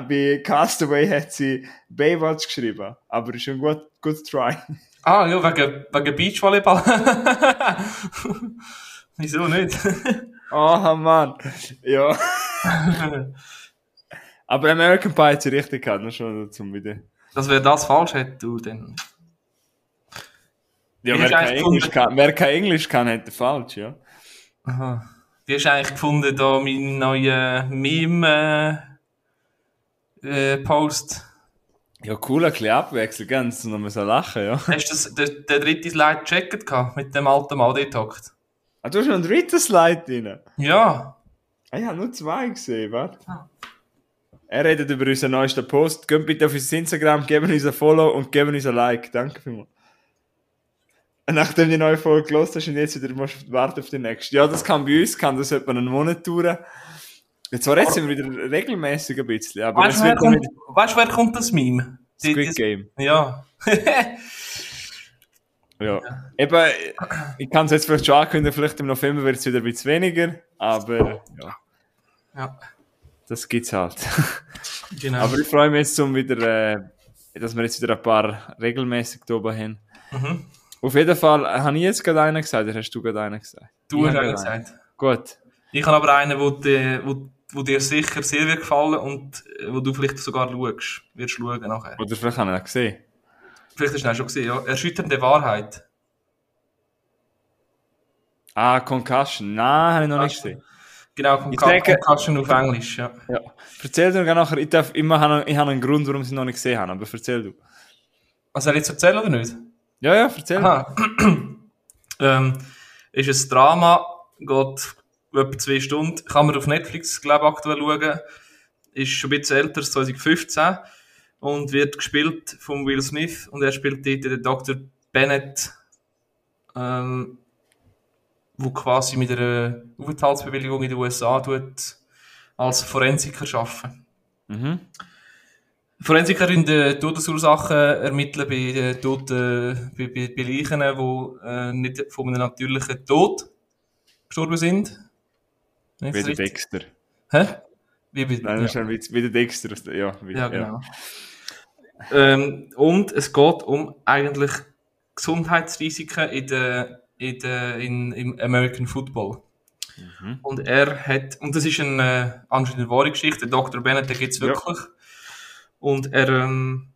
bei Castaway hat sie Baywatch geschrieben, aber ist schon gut, gut try. Ah, ja, wegen, wegen Beachvolleyball. <laughs> Wieso nicht? Oh Mann, ja. aber American Pie hat sie richtig gehabt, nur schon zum wieder. Dass wer das falsch hat, du, dann. Ja, wer kein, Englisch kann, wer kein Englisch kann, hat falsch, ja. Aha. Wie hast du eigentlich gefunden, da meinen neuen Meme äh, äh, Post? Ja, cool, ein bisschen abwechseln, ganz noch mal so lachen, ja. Hast du das, den, den dritten Slide gecheckt gehabt, mit dem alten Mann dort hockt? Ah, du hast noch einen dritten Slide drin. Ja. Ah, ich habe nur zwei gesehen, warte. Ah. Er redet über unseren neuesten Post. Geht bitte auf unser Instagram, geben uns ein Follow und geben uns ein Like. Danke vielmals. Und Nachdem du die neue Folge gelost hast und jetzt wieder musst du warten auf die nächste. Ja, das kann bei uns, kann das etwa einen Monat dauern. Jetzt zwar jetzt sind wir wieder regelmäßig ein bisschen, aber Weißt wer kommt, wieder weißt, du, wer kommt das Meme? Squid Game. Ja. <laughs> Ja. Eben, ich kann es jetzt vielleicht schon ankündigen, vielleicht im November wird es wieder ein bisschen weniger, aber ja, ja, das gibt's halt. <laughs> genau. Aber ich freue mich jetzt, um wieder, äh, dass wir jetzt wieder ein paar regelmäßig da oben haben. Mhm. Auf jeden Fall, äh, habe ich jetzt gerade einen gesagt, oder hast du gerade einen gesagt? du hast einen. gesagt. Gut. Ich habe aber einen, wo, die, wo, wo dir sicher sehr wird gefallen und äh, wo du vielleicht sogar schaust. Wirst schauen nachher. Oder vielleicht habe ich ihn gesehen. Vielleicht hast du ihn auch schon gesehen, ja. Erschütternde Wahrheit. Ah, Concussion. Nein, habe ich noch nicht gesehen. Genau, denke- Concussion auf Englisch, ja. Ja. Erzähl dir nachher, ich, darf immer, ich habe einen Grund, warum ich ihn noch nicht gesehen habe, aber erzähl du. Was soll ich jetzt erzählen oder nicht? Ja, ja, erzähl. Aha. <clears throat> ähm, ist ein Drama, geht etwa zwei Stunden, kann man auf Netflix, glaube ich, aktuell schauen. Ist schon ein bisschen älter, ist 2015 und wird gespielt von Will Smith und er spielt dort den Dr. Bennett, ähm, wo quasi mit einer Aufenthaltsbewilligung in den USA tut, als Forensiker arbeiten. Mhm. Forensiker in den Todesursachen ermitteln bei den Toten, bei, bei, bei Leichen, die äh, nicht von einem natürlichen Tod gestorben sind. Wie der Dexter. Hä? Wie bei, Nein, ja. das ist ein Witz. Wie der Dexter. der- Ja, wie, ja, genau. Ähm, und es geht um eigentlich Gesundheitsrisiken in der, in der, in, im American Football. Mhm. Und er hat, und das ist eine, äh, anscheinend eine wahre Geschichte, der Dr. Bennett, den gibt's Ja. wirklich. Und er, ähm,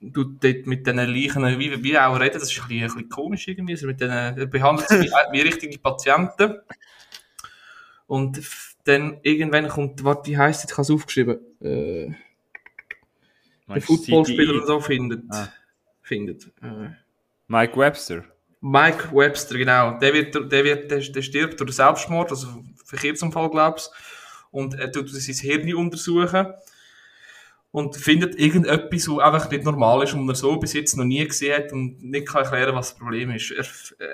du dort mit diesen Leichen, wie, wie auch reden, das ist ein bisschen, ein bisschen komisch irgendwie, also mit denen, er behandelt sie wie, wie richtige Patienten. Und dann irgendwann kommt, warte, wie heisst das, ich habe es aufgeschrieben, äh, der du Footballspieler und so findet, Ah. findet, äh, Mike Webster. Mike Webster, genau. Der, wird, der, wird, der, der stirbt durch Selbstmord, also Verkehrsunfall, glaubst Und er tut sein Hirn untersuchen und findet irgendetwas, was einfach nicht normal ist und er so bis jetzt noch nie gesehen hat und nicht kann erklären, was das Problem ist. Er,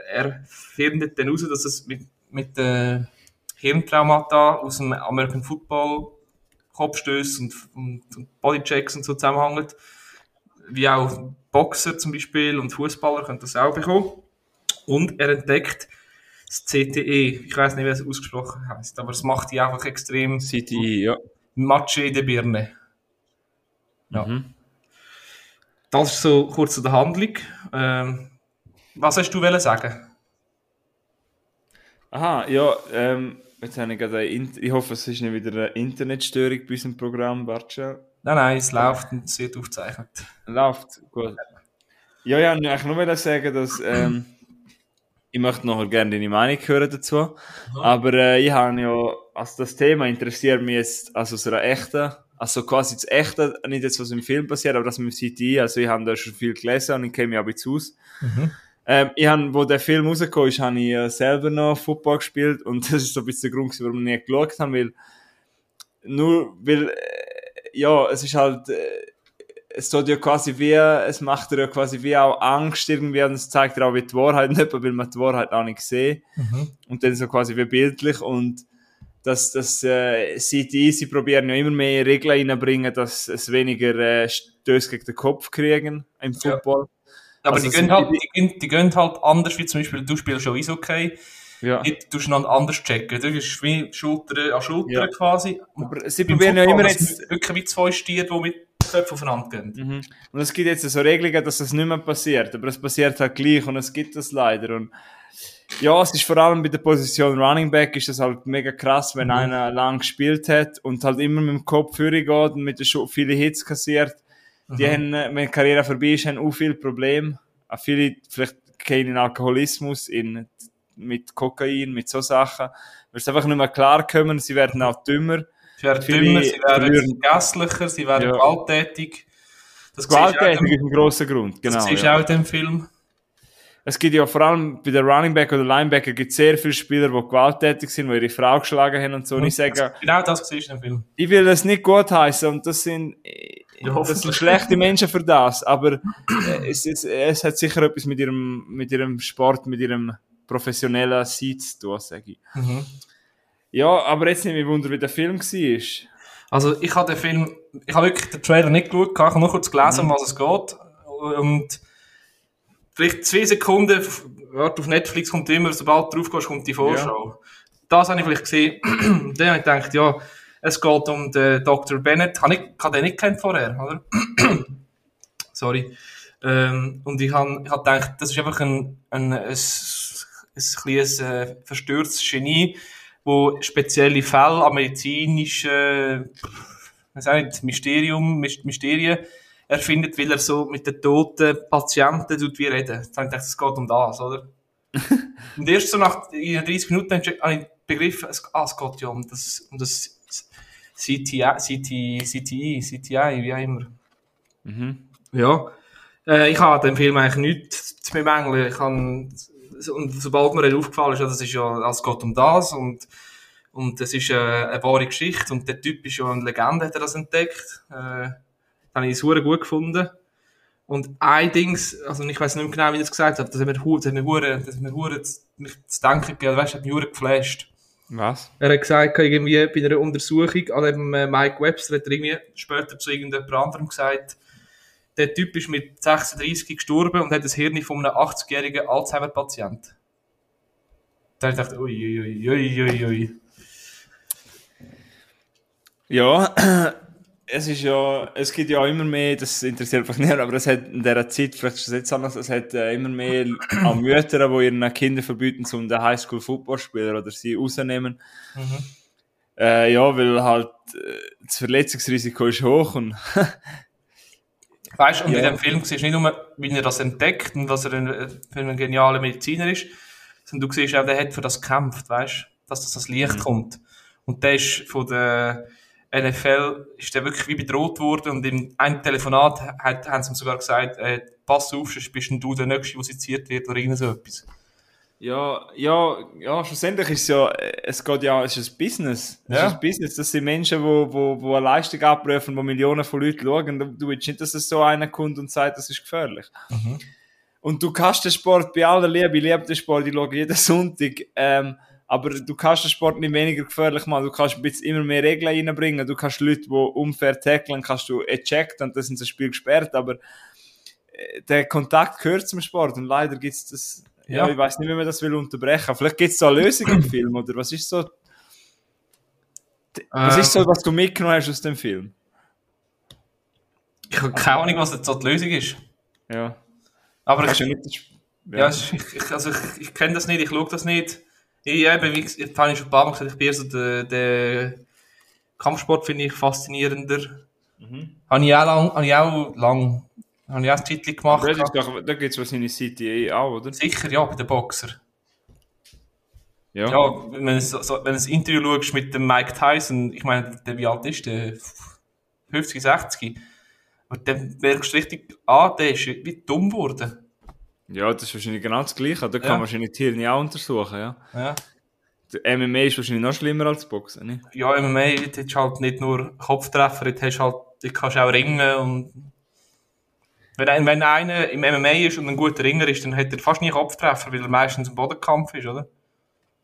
er findet dann raus, dass es mit, mit äh, Hirntraumata aus dem American Football Kopfstöße und, und, und Bodychecks und so zusammenhängt. Wie auch Boxer zum Beispiel und Fußballer können das auch bekommen. Und er entdeckt das CTE. Ich weiß nicht, wie es ausgesprochen heißt, aber es macht die einfach extrem CTE, ja. Matsche in der Birne. Ja. Mhm. Das ist so kurz zu der Handlung. Ähm, was hast du wollen sagen? Aha, ja, ähm, jetzt habe ich gerade ich hoffe, es ist nicht wieder eine Internetstörung bei unserem Programm, Bartschel. Nein, nein, es läuft und es wird aufgezeichnet. Läuft, gut. Ja, ja, ich wollte nur wollen sagen, dass ähm, ich möchte nachher gerne deine Meinung hören dazu. Aber äh, ich habe ja, also das Thema interessiert mich jetzt also aus einer echten, also quasi das echte, nicht jetzt was im Film passiert, aber das mit CTI, also ich habe da schon viel gelesen und ich kenne mich auch ein bisschen aus. Ähm, ich habe, wo der Film rausgekommen ist, habe ich äh, selber noch Football gespielt und <laughs> das ist so ein bisschen der Grund, warum ich nicht geschaut habe, weil nur, weil, äh, ja, es ist halt, äh, es tut ja quasi wie, es macht dir ja quasi wie auch Angst irgendwie und es zeigt dir auch wie die Wahrheit nicht, weil man die Wahrheit auch nicht sieht. Und dann so quasi wie bildlich und dass das äh, CTI, sie probieren ja immer mehr Regeln reinbringen, dass es weniger äh, Stöße gegen den Kopf kriegen im Ja. Football. Aber Also die, gehen halt, die- gehen, die gehen halt anders, wie zum Beispiel, du spielst schon Eishockey, Ja. dort tust du noch anders checken. Du bist wie Schulter an Schulter Ja. quasi. Aber sie probieren ja immer jetzt Wirklich wie zwei Stiere, die mit Köpfen aufeinander gehen. Mhm. Und es gibt jetzt so Regelungen, dass das nicht mehr passiert, aber es passiert halt gleich und es gibt das leider. Und ja, es ist vor allem bei der Position Running Back ist das halt mega krass, wenn einer lang gespielt hat und halt immer mit dem Kopf führen geht und mit den Schu viele Hits kassiert. Die haben, äh, wenn die Karriere vorbei ist, haben auch viele Probleme. Auch viele, vielleicht gehen in Alkoholismus, in, mit Kokain, mit so Sachen. Weil sie einfach nicht mehr klarkommen, sie werden auch dümmer. Sie werden Viele dümmer, sie werden verlieren- gässlicher, sie werden Ja. gewalttätig. Das Gewalttätig ist ein grosser Grund, genau. Das du ja. auch in dem Film. Es gibt ja vor allem bei den Running Back oder Linebacker gibt sehr viele Spieler, die gewalttätig sind, die ihre Frau geschlagen haben und so. Und ich sage, Genau das siehst du Film. ich will das nicht gut heißen und das sind, Ja, das sind schlechte Menschen für das, aber äh, es, es, es hat sicher etwas mit ihrem, mit ihrem Sport, mit ihrem professionellen Seed zu tun, sage ich. Mhm. Ja, aber jetzt nicht mehr Wunder, wie der Film war. Also ich habe den Film, ich habe wirklich den Trailer nicht geschaut, ich habe nur kurz gelesen, um was es geht. Und vielleicht zwei Sekunden, warte, auf Netflix kommt immer, sobald du drauf gehst, kommt die Vorschau. Das habe ich vielleicht gesehen. <clears throat> Dann habe ich gedacht, ja, es geht um den Dr. Bennett. Habe ich, ich habe den nicht kennt vorher, oder? <clears throat> Sorry. Ähm, und ich habe, ich habe gedacht, das ist einfach ein, ein, ein, ein kleines äh, verstörtes Genie, wo spezielle Fälle an medizinischen, auch nicht, Mysterium, Mys- Erfindet, weil er so mit den toten Patienten tut wie reden. Dann habe ich gedacht, es geht um das, oder? <laughs> Und erst so nach in 30 Minuten habe ich- begriffen, es, ah, es geht ja um das, um das CTI, CTI, CTI, CTI, wie auch immer. Mhm. Ja. Äh, ich habe dem Film eigentlich nichts zu bemängeln. Ich habe, und sobald mir aufgefallen ist, ja, das ist ja, es geht um das und, und das ist äh, eine wahre Geschichte und der Typ ist ja eine Legende, hat er das entdeckt. Äh, habe ich super gut gefunden. Und ein Dings, also ich weiß nicht mehr genau, wie er es gesagt hat, das hat mir das hat mir hure, das hat mir hure zu, mich zu denken gegeben, weißt, hat mich hure geflasht. Was? Er hat gesagt, irgendwie bei einer Untersuchung an dem äh, Mike Webster hat er irgendwie später zu irgendjemand anderem gesagt, der Typ ist mit 36 gestorben und hat das Hirn von einem 80-jährigen Alzheimer-Patient. Da habe ich gedacht, ui, ui, ui, ui, ui. Ja, es ist ja, es gibt ja auch immer mehr, das interessiert mich nicht, aber es hat in dieser Zeit, vielleicht ist es jetzt anders, es hat äh, immer mehr <clears throat> auch Mütter, die ihren Kindern verbieten, zum den Highschool-Football-Spieler oder sie rausnehmen. Mhm. Äh, ja, weil halt äh, das Verletzungsrisiko ist hoch und <laughs> Weißt du, und Ja. in dem Film siehst du nicht nur, wie er das entdeckt und was er ein, äh, für ein genialer Mediziner ist, sondern du siehst auch, der hat für das gekämpft, weißt du, dass das ans Licht kommt. Und der ist von der NFL, ist der wirklich wie bedroht worden und in einem Telefonat hat, haben sie ihm sogar gesagt, äh, pass auf, sonst bist du der Nächste, der seziert wird oder irgend so etwas. Ja, ja, ja, schlussendlich ist es ja, es geht ja, es ist ein Business. Es Ja. ist ein Business. Das sind Menschen, wo, wo, wo eine Leistung abrufen, wo Millionen von Leuten schauen. Du, du willst nicht, dass es so einer kommt und sagt, das ist gefährlich. Und du kannst den Sport bei aller Liebe, ich liebe den Sport, ich schaue jeden Sonntag, ähm, aber du kannst den Sport nicht weniger gefährlich machen. Du kannst immer mehr Regeln reinbringen. Du kannst Leute, die unfair tackeln, kannst du ejecten und das sind das Spiel gesperrt, aber äh, der Kontakt gehört zum Sport und leider gibt's das, ja, Ja. ich weiß nicht, wie man das will unterbrechen. Vielleicht gibt's da eine Lösung im Film, oder was ist so, was Ähm, ist so, was du mitgenommen hast aus dem Film? Ich habe keine Ahnung, was jetzt so die Lösung ist. Ja. Aber ich, ja Ja, es ist- ich, ich, also ich, ich kenne das nicht, ich schaue das nicht. Ich, eben, wie gesagt, habe ich schon ein paar Mal gesagt, ich bin so der, der Kampfsport finde ich faszinierender. Mhm. Habe ich auch lang, habe ich auch lang, habe ich auch ein Zeitchen gemacht. Aber das ist doch, da gibt's wahrscheinlich CTA auch, oder? Sicher, ja, bei den Boxer. Ja. Ja, wenn du so, wenn Interview schaust mit dem Mike Tyson, ich meine, der, wie alt ist der? 50, 60. Aber dann merkst du richtig, ah, der ist wie dumm geworden. Ja, das ist wahrscheinlich genau das Gleiche. Da kann man wahrscheinlich die Hirne auch untersuchen, ja. Ja. Der MMA ist wahrscheinlich noch schlimmer als Boxen, nicht? ja, MMA, jetzt hast du halt nicht nur Kopftreffer, jetzt hast du halt, jetzt kannst du auch ringen und wenn, ein- wenn einer im MMA ist und ein guter Ringer ist, dann hat er fast nie Kopftreffer, weil er meistens im Bodenkampf ist, oder?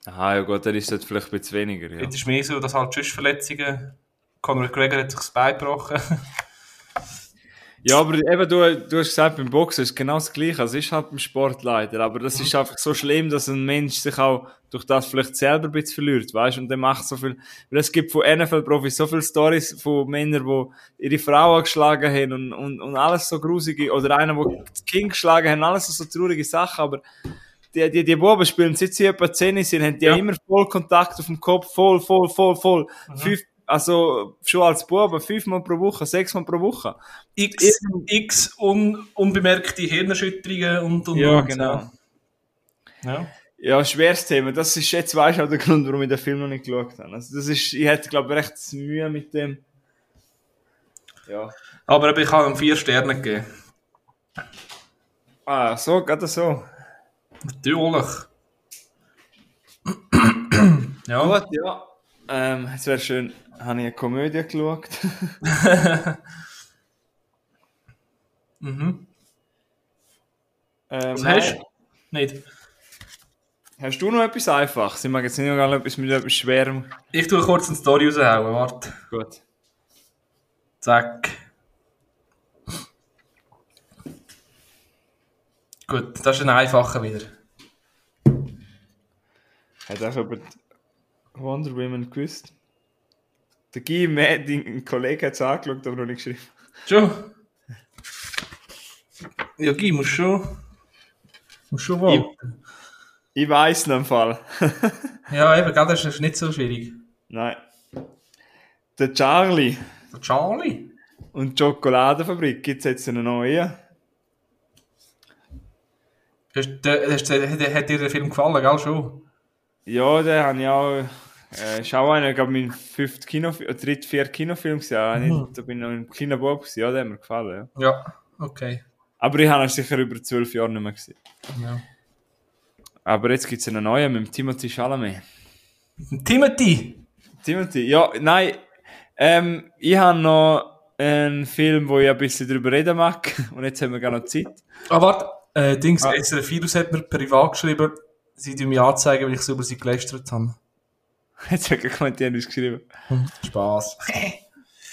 Aha, ja gut, dann ist das vielleicht ein bisschen weniger, ja. Jetzt ist mehr so, dass halt Schussverletzungen, Conor McGregor hat sich das Bein gebrochen. <laughs> Ja, aber eben, du, du hast gesagt, beim Boxen ist genau das Gleiche. Es ist halt beim Sport leider. Aber das ist einfach so schlimm, dass ein Mensch sich auch durch das vielleicht selber ein bisschen verliert, weißt Und der macht so viel, weil es gibt von NFL-Profis so viele Stories von Männern, die ihre Frauen geschlagen haben und, und, und alles so grusige, oder einer, der das Kind geschlagen haben, alles so traurige Sachen, aber die, die, die Buben spielen, seit sie etwa 10 sind, haben die Ja. immer voll Kontakt auf dem Kopf, voll, voll, voll, voll. Fünf, also, schon als Buben, fünfmal pro Woche, sechsmal pro Woche. X, X un, unbemerkte Hirnerschütterungen und, und, Ja, und genau. Ja. Ja, schweres Thema. Das ist jetzt, weißt du, auch der Grund, warum ich den Film noch nicht geschaut habe. Also, das ist, ich hätte, glaube ich, recht Mühe mit dem. Ja. Aber ich habe ihm vier Sterne gegeben. Ah, so, gerade so. Natürlich. <clears throat> ja. Gut, ja. Ähm, es wäre schön, habe ich eine Komödie geschaut. <laughs> Mhm. ähm, Was hast du? Nicht. Hast du noch etwas Einfaches? Ich mag jetzt nicht noch etwas mit etwas Schwerem. Ich tue kurz eine Story raushauen, warte. Gut. Zack. Gut, das ist ein einfacher wieder. Hat auch über die Wonder Woman gewusst? Der Guy, Matt, ein Kollege, hat es angeschaut, aber noch nicht geschrieben. Schon? Ja, Guy, musst schon. Musst schon warten. Ich weiss noch im Fall. <laughs> Ja, eben, gell, das ist nicht so schwierig. Nein. Der Charlie Der Charlie? und die Schokoladenfabrik gibt es jetzt eine neue. Hast, du- hast, du- hat, hat dir der Film gefallen, gell, schon? Ja, den habe ich auch. Äh, ist auch einer, ich glaube, mein fünfter Kinofilm, äh, dritter, vierter Kinofilm gesehen. Mhm. Da bin ich noch ein kleiner Bob gewesen. Ja, der hat mir gefallen. Ja. Ja, okay. Aber ich habe ihn sicher über zwölf Jahre nicht mehr gesehen. Ja. Aber jetzt gibt es einen neuen mit dem Timothy Chalamet. Timothy! Timothy, ja, nein. Ähm, ich habe noch einen Film, wo ich ein bisschen drüber reden mag. <laughs> Und jetzt haben wir gar noch Zeit. Ah, warte. Äh, Dings, Ah. ah. Virus hat mir privat geschrieben, sie tun mir anzeigen, weil ich so über sie gelästert habe. <laughs> Jetzt hat er gemeint, die haben uns geschrieben. Spaß.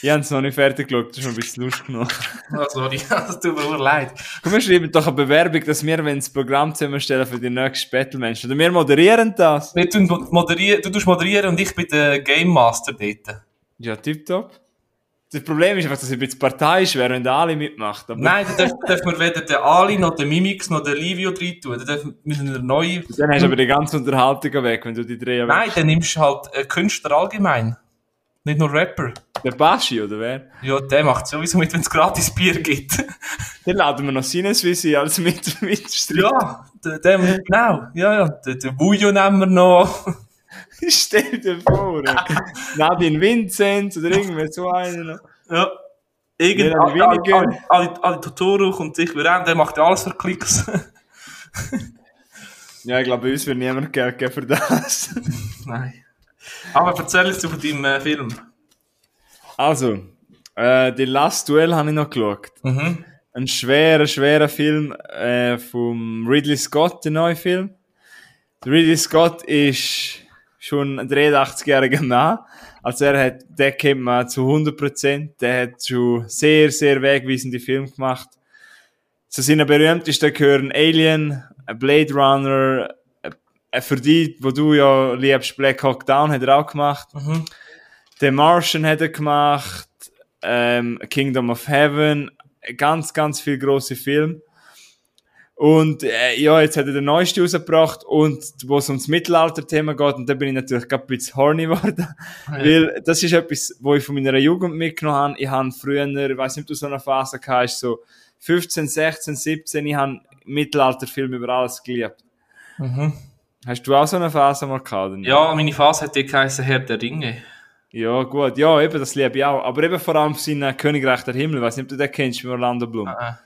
Ich habe es noch nicht fertig geschaut, das ist noch ein bisschen lustig genug. <laughs> oh, sorry, <laughs> das tut mir leid. Komm, wir schreiben doch eine Bewerbung, dass wir, wenn das Programm zusammenstellen für die nächsten Battle-Menschen, oder wir moderieren das. Wir tun moderieren, du tust moderieren und ich bin der Game Master dort. Ja, tipptopp. Das Problem ist einfach, dass ich ein bisschen parteiisch wäre, wenn da alle mitmacht. Aber Nein, da dürfen dürfen wir weder den Ali, noch den Mimix, noch den Livio rein tun. Da dürfen- müssen wir neue... dann hast du aber die ganze Unterhaltung weg, wenn du die drei Nein, dann nimmst du halt Künstler allgemein. Nicht nur Rapper. Der Baschi, oder wer? Ja, der macht sowieso mit, wenn es gratis Bier gibt. <laughs> Dann laden wir noch Sinneswiese als mit, mit ja, der, der, genau. Ja, ja, der, der Wujo nehmen wir noch. <laughs> Stell dir vor. Nadine Vinzenz oder irgendwie so einer. Ja. Irgendwie weniger. alle Totoro kommt sich wieder an, der macht ja alles für Klicks. <laughs> Ja, ich glaube, bei uns wird niemand Geld geben für das. <laughs> Nein. Aber erzähl jetzt von deinem äh, Film. Also, äh, The Last Duel habe ich noch geschaut. Mhm. Ein schwerer, schwerer Film äh, vom Ridley Scott, der neue Film. Der Ridley Scott ist schon ein 83-jähriger Mann. Also er hat, der kennt man zu 100%. Der hat schon sehr, sehr wegweisende Filme gemacht. Zu seinen berühmtesten gehören Alien, Blade Runner, äh, für die, wo du ja liebst, Black Hawk Down hat er auch gemacht. Mhm. The Martian hat er gemacht, ähm, Kingdom of Heaven, ganz, ganz viel große Filme. Und äh, ja, jetzt hat er den neuesten rausgebracht und wo es ums Mittelalter-Thema geht, und da bin ich natürlich gerade ein bisschen horny <laughs> geworden, weil das ist etwas, wo ich von meiner Jugend mitgenommen habe. Ich habe früher, ich weiß nicht, ob du so eine Phase gehabt hast, so 15, 16, 17, ich habe Mittelalterfilme über alles geliebt. Mhm. Hast du auch so eine Phase mal gehabt? oder? Ja, meine Phase hat die geheißen Herr der Ringe. Ja, gut. Ja, eben, das liebe ich auch. Aber eben vor allem sein Königreich der Himmel. Ich weiß nicht, ob du den kennst, mit Orlando Bloom. Ah.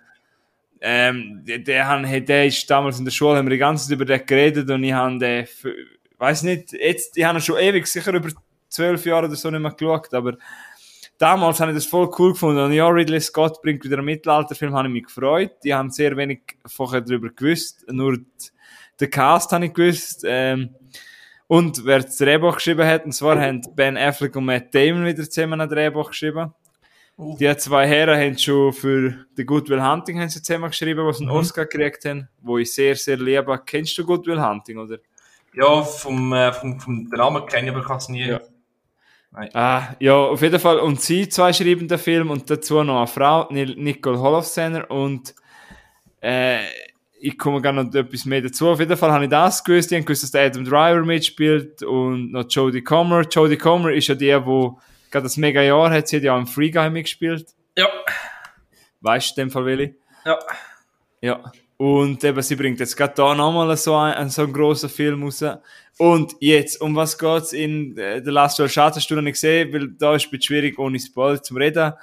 Ähm, der, der, der ist damals in der Schule, haben wir die ganze Zeit über den geredet und ich habe den, weiß nicht, jetzt, ich habe schon ewig, sicher über zwölf Jahre oder so nicht mehr geschaut, aber damals habe ich das voll cool gefunden und ja, Ridley Scott bringt wieder einen Mittelalterfilm, habe ich mich gefreut. Ich habe sehr wenig vorher darüber gewusst, nur den Cast habe ich gewusst, ähm, und wer das Drehbuch geschrieben hat, und zwar haben Ben Affleck und Matt Damon wieder zusammen ein Drehbuch geschrieben. Uh. Die zwei Herren haben schon für The Good Will Hunting haben sie zusammen geschrieben, was einen Mhm. Oscar gekriegt haben, wo ich sehr, sehr liebe. Kennst du Good Will Hunting, oder? Ja, vom, äh, vom, vom Namen kenne ich, aber ich kann es nie. Ja. Ah, ja, auf jeden Fall. Und sie zwei schreiben den Film und dazu noch eine Frau, Ni- Nicole Holofcener und äh, ich komme gerne noch etwas mehr dazu. Auf jeden Fall habe ich das gewusst. Ich habe gewusst, dass der Adam Driver mitspielt und noch Jodie Comer. Jodie Comer ist ja die, die gerade das mega Jahr hat. Sie ja auch im Free Guy mitgespielt. Ja. Weißt du in dem Fall, Willi? Ja. Ja. Und eben, sie bringt jetzt gerade da nochmal so einen, so einen grossen Film raus. Und jetzt, um was geht's in äh, The Last Duel? Schade, hast du noch nicht gesehen, weil da ist es schwierig, ohne Spoiler zu reden.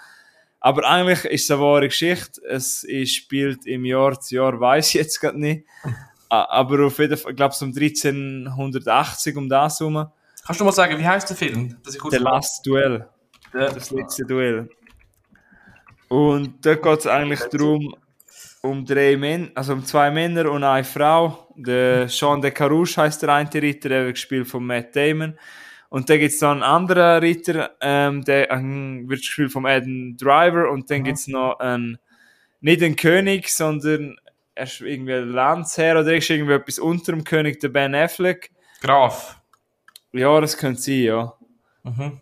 Aber eigentlich ist es eine wahre Geschichte. Es ist, spielt im Jahr zu Jahr, weiß ich jetzt gerade nicht. <laughs> Aber auf jeden Fall, ich glaube, so um 1380 um das herum. Kannst du mal sagen, wie heißt der Film? Dass ich The Last Duel. Der- Das letzte Duell. Und da geht es eigentlich darum, um drei Männer, also um zwei Männer und eine Frau. Der Jean de Carouche heißt der eine Ritter, der wird gespielt von Matt Damon. Und dann gibt's noch einen anderen Ritter, ähm, der ähm, wird gespielt von Adam Driver. Und dann gibt's noch einen, nicht einen König, sondern er ist irgendwie ein Landsherr oder ist irgendwie etwas unter dem König, der Ben Affleck. Graf. Ja, das könnte sein, ja. Mhm.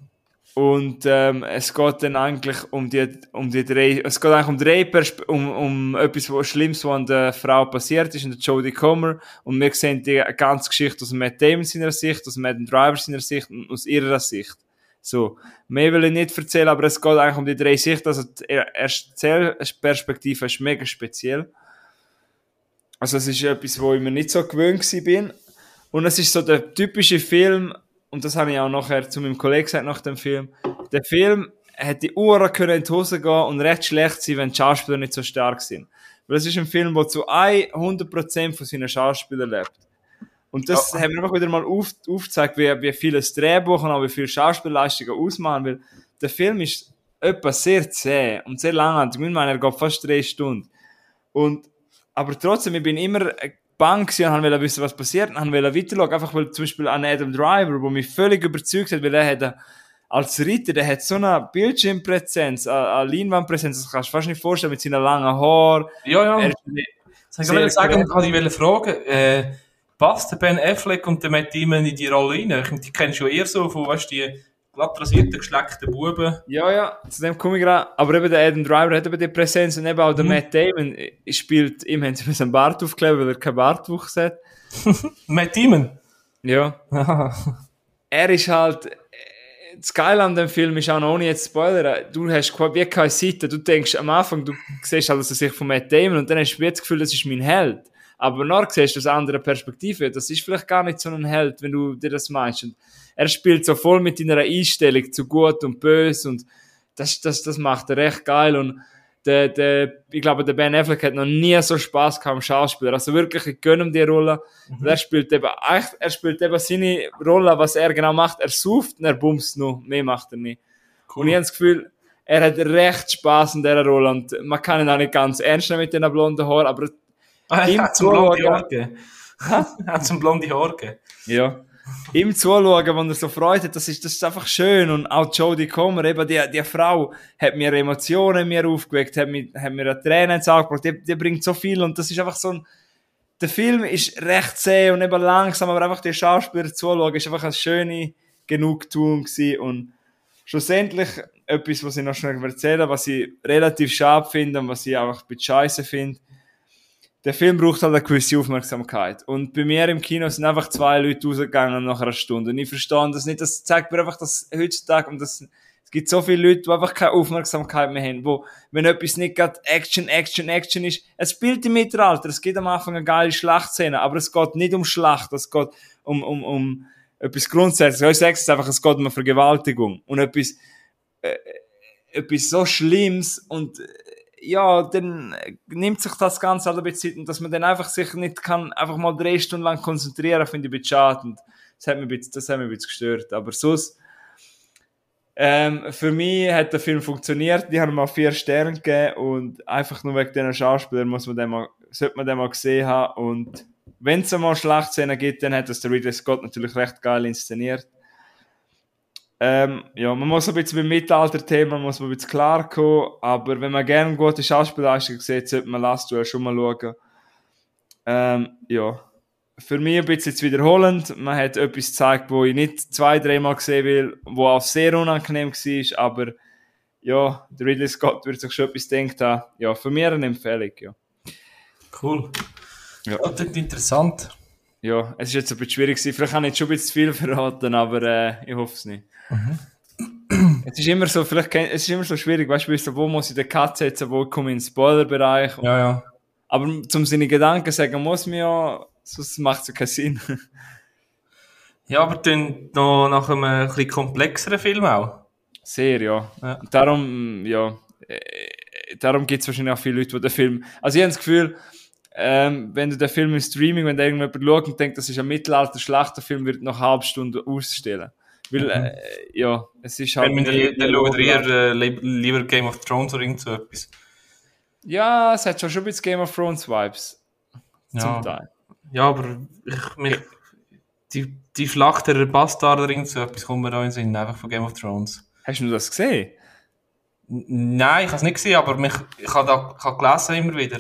Und ähm, es geht dann eigentlich um die, um die drei, es geht eigentlich um drei Perspe um, um etwas was Schlimmes, was an der Frau passiert ist, an der Jodie Comer. Und wir sehen die ganze Geschichte aus Matt Damon seiner Sicht, aus Matt Driver seiner Sicht und aus ihrer Sicht. So. Mehr will ich nicht erzählen, aber es geht eigentlich um die drei Sichten. Also die erste Perspektive ist mega speziell. Also es ist etwas, wo ich mir nicht so gewöhnt bin. Und es ist so der typische Film, und das habe ich auch nachher zu meinem Kollegen gesagt nach dem Film, der Film hätte Uhren können in die Hose gehen und recht schlecht sein, wenn die Schauspieler nicht so stark sind. Weil es ist ein Film, der zu 100% von seinen Schauspielern lebt. Und das Ja. haben wir einfach wieder mal auf, aufgezeigt, wie, wie viel das Drehbuch und auch wie viel Schauspielleistungen ausmachen, weil der Film ist etwa sehr zäh und sehr lang. Ich meine, er geht fast drei Stunden. Und, aber trotzdem, ich bin immer bang gewesen und wollte wissen, was passiert und wollte weiterschauen, einfach weil zum Beispiel an Adam Driver, wo mich völlig überzeugt hat, weil er hat, äh, als Ritter, der hat so eine Bildschirmpräsenz, eine, eine Leinwandpräsenz, das kannst du fast nicht vorstellen, mit seinen langen Haaren. Ja, ja. Er Das wollte ich sagen, kann ich wollte fragen, äh, passt der Ben Affleck und der Matt Damon in die Rolle rein? Ich meine, Die kennst du ja eher so von, weißt du, die glatt rasierten, geschleckten Buben. Ja, ja, zu dem komme ich gerade. Aber eben der Adam Driver hat eben die Präsenz und eben auch der Mhm. Matt Damon spielt, ihm haben sie müssen einen Bart aufkleben, weil er keinen Bartwuchs hat. <laughs> Matt Damon? Ja. Er ist halt, das Geile an dem Film ist auch noch ohne jetzt Spoiler, du hast wie keine Seite, du denkst am Anfang, du siehst halt, dass er sich von Matt Damon und dann hast du das Gefühl, das ist mein Held. Aber noch siehst du aus anderer Perspektive, das ist vielleicht gar nicht so ein Held, wenn du dir das meinst. Und er spielt so voll mit deiner Einstellung zu gut und böse und das, das, das macht er recht geil und der, der, ich glaube, der Ben Affleck hat noch nie so Spaß gehabt am Schauspieler. Also wirklich, ich gönne ihm die Rolle. Mhm. Er spielt eben, echt, er spielt eben seine Rolle, was er genau macht. Er sucht und er bumst noch. Mehr macht er nicht. Cool. Und ich habe das Gefühl, er hat recht Spaß in dieser Rolle und man kann ihn auch nicht ganz ernst nehmen mit den blonden Haaren, aber ah, ihm zum blonden Haar hat zum blonden Haar Ja ihm zuschauen, wenn er so Freude hat, das ist, das ist einfach schön. Und auch Jodie Comer, eben die, die Frau, hat mir Emotionen mir aufgeweckt, hat mir, hat mir eine Tränen ins Auge gebracht, die, die bringt so viel und das ist einfach so ein, der Film ist recht zäh und eben langsam, aber einfach die Schauspieler zuschauen, ist einfach eine schöne Genugtuung gewesen und schlussendlich etwas, was ich noch schnell erzählen was ich relativ schade finde und was ich einfach ein bisschen scheiße finde, der Film braucht halt eine gewisse Aufmerksamkeit. Und bei mir im Kino sind einfach zwei Leute rausgegangen nach einer Stunde. Und ich verstehe das nicht. Das zeigt mir einfach, dass heutzutage, und das, es gibt so viele Leute, die einfach keine Aufmerksamkeit mehr haben, wo, wenn etwas nicht gerade Action, Action, Action ist, es spielt im Mittelalter, es gibt am Anfang eine geile Schlachtszene, aber es geht nicht um Schlacht, es geht um, um, um etwas Grundsätzliches. Ich sage einfach, es geht um eine Vergewaltigung. Und etwas, äh, etwas so Schlimmes und, ja, dann nimmt sich das Ganze halt ein bisschen Zeit und dass man dann einfach sich nicht kann, einfach mal drei Stunden lang konzentrieren, finde ich ein bisschen schade und das hat mich ein bisschen, das hat mich ein bisschen gestört. Aber sonst, ähm, für mich hat der Film funktioniert, die haben mal vier Sterne gegeben und einfach nur wegen diesen Schauspielern muss man den mal, sollte man den mal gesehen haben und wenn es einmal Schlachtszenen gibt, dann hat das der Ridley Scott natürlich recht geil inszeniert. Ähm, ja, man muss ein bisschen beim Mittelalter-Thema muss man ein bisschen klar kommen, aber wenn man gerne gute Schauspielleistung sieht, sollte man Last Duel schon mal schauen. Ähm, ja, für mich ein bisschen zu wiederholend. Man hat etwas gezeigt, wo ich nicht zwei, dreimal gesehen will, wo auch sehr unangenehm war, aber ja, der Ridley Scott wird sich schon etwas denkt haben. Ja, für mich eine Empfehlung, ja. Cool. Ja. Das klingt interessant. Ja, es ist jetzt ein bisschen schwierig gewesen. Vielleicht habe ich jetzt schon ein bisschen zu viel verraten, aber äh, ich hoffe es nicht. Mhm. Es ist immer so, vielleicht, es ist immer so schwierig, weißt du, wo muss ich den Cut setzen, wo komme ich in den Spoiler-Bereich. Ja, ja. Aber zum seine Gedanken sagen muss mir ja, sonst macht es ja keinen Sinn. ja, aber dann noch nach einem ein bisschen komplexeren Film auch. Sehr, ja. ja. Darum, ja, äh, darum gibt es wahrscheinlich auch viele Leute, die den Film, also ich habe das Gefühl, ähm, wenn du den Film im Streaming, wenn da irgendjemand schaut und denkt, das ist ein Mittelalter-Schlachterfilm, wird noch eine halbe Stunde ausstellen. Weil, mhm. äh, ja, es ist halt... Wenn wir dann schauen eher äh, lieber Game of Thrones oder irgend so etwas. Ja, es hat schon ein bisschen Game of Thrones Vibes. Ja. Zum Teil. Ja, aber ich, mich, die, die Schlacht der Bastarde oder irgend so etwas kommt mir da in den Sinn, einfach von Game of Thrones. Hast du das gesehen? Nein, ich habe es nicht gesehen, aber mich, ich habe da ich habe gelesen immer wieder.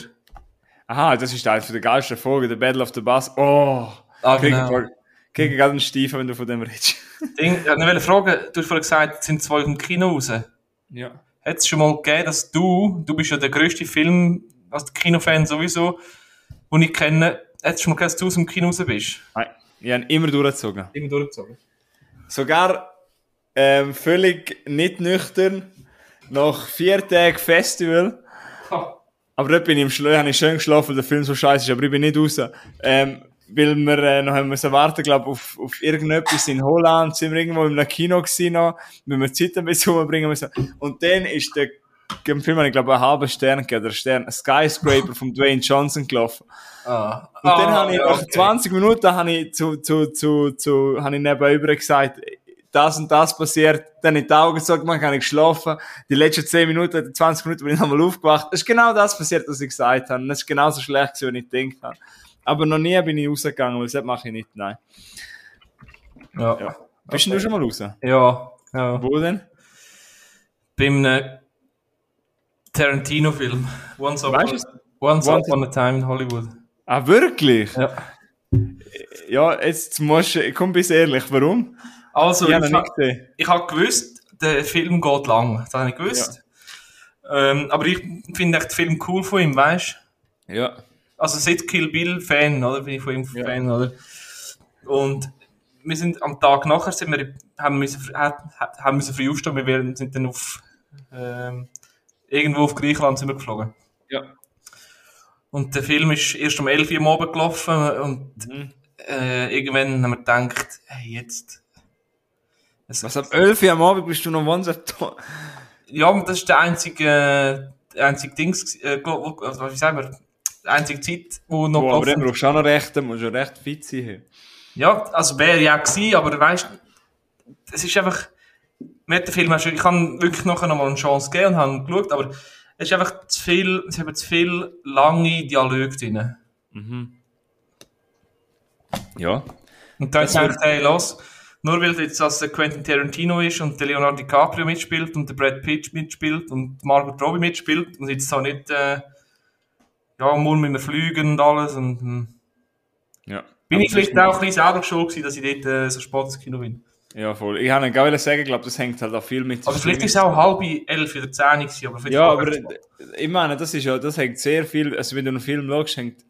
Aha, das ist einer der geilsten Folgen, der Battle of the Bus. Oh, ah, genau. Kriege gerade einen Stiefel, wenn du von dem redest. <laughs> Ding, ich wollte fragen, du hast vorhin gesagt, es sind zwei im Kino raus. Ja. Hat es schon mal gegeben, dass du, du bist ja der grösste Film, als Kinofan sowieso, den ich kenne, hat es schon mal gegeben, dass du aus dem Kino raus bist? Nein, ich habe immer durchgezogen. Immer durchgezogen. Sogar ähm, völlig nicht nüchtern, nach vier Tagen Festival. Aber dort bin ich im Schlo habe ich schön geschlafen, der Film so scheiße ist, aber ich bin nicht raus. Ähm, weil wir äh, noch haben müssen warten, glaube auf, auf irgendetwas in Holland, sind wir irgendwo im Kino gewesen noch, wenn wir Zeit ein bisschen umbringen müssen. Und dann ist der, im Film habe ich glaube einen halben Stern gegeben, der Stern, Skyscraper von Dwayne Johnson gelaufen. Ah. Und dann ah, habe ich, nach okay. 20 Minuten habe ich zu, zu, zu, zu, habe ich nebenüber gesagt, das und das passiert, dann in die Augen gesagt, man kann ich geschlafen. Die letzten 10 Minuten, 20 Minuten bin ich nochmal aufgewacht. Es ist genau das passiert, was ich gesagt habe. Und es ist genauso schlecht, wie ich gedacht habe. Aber noch nie bin ich rausgegangen, weil das mache ich nicht, nein. Ja. ja. Bist okay. du schon mal raus? Ja. ja. Wo denn? Beim Tarantino-Film. Once, weißt Once, Once Upon a Time in Hollywood. Ah, wirklich? Ja. Ja, jetzt musst du, komm bis ehrlich, warum? Also, ich, ich, ha, ich habe gewusst, der Film geht lang. Das habe ich gewusst. Ja. Ähm, aber ich finde den Film cool von ihm, weißt du? Ja also seit Kill Bill Fan, oder? Bin ich von ihm ja. Fan, oder? Und wir sind am Tag nachher sind wir, haben, müssen, haben müssen früh aufstehen, wir sind dann auf, ähm, irgendwo auf Griechenland sind wir geflogen. Ja. Und der Film ist erst um 11 Uhr am Abend gelaufen und Mhm. äh, irgendwann haben wir gedacht, hey, jetzt. Es, Was, ab 11 Uhr am Abend bist du noch da? Ja, das ist der einzige, der einzige Dings, äh, also, wie sagen wir, die einzige Zeit, wo noch Oh, aber dann brauchst du auch noch recht, dann musst du recht fit sein. Ja, also wäre ja gewesen, aber weißt es ist einfach, mir hat der Film ich habe wirklich nachher nochmal eine Chance gegeben und habe geschaut, aber es ist einfach zu viel, es haben zu viel lange Dialoge drin. Mhm. Ja. Und da habe ich Das gedacht, hey, los, nur weil jetzt das der Quentin Tarantino ist und der Leonardo DiCaprio mitspielt und der Brad Pitt mitspielt und Margot Robbie mitspielt und jetzt auch nicht, äh, ja, morgen müssen wir fliegen und alles und, hm. Ja. bin ich vielleicht auch ein bisschen selber schuld gewesen, dass ich dort äh, so spät ins Kino bin. Ja, voll. Ich habe gar nicht sagen, ich glaube, das hängt halt auch viel mit Also vielleicht ist es auch halb elf oder zehn aber Ja, aber äh, ich meine, das ist ja, das hängt sehr viel, also wenn du einen Film schaust, hängt,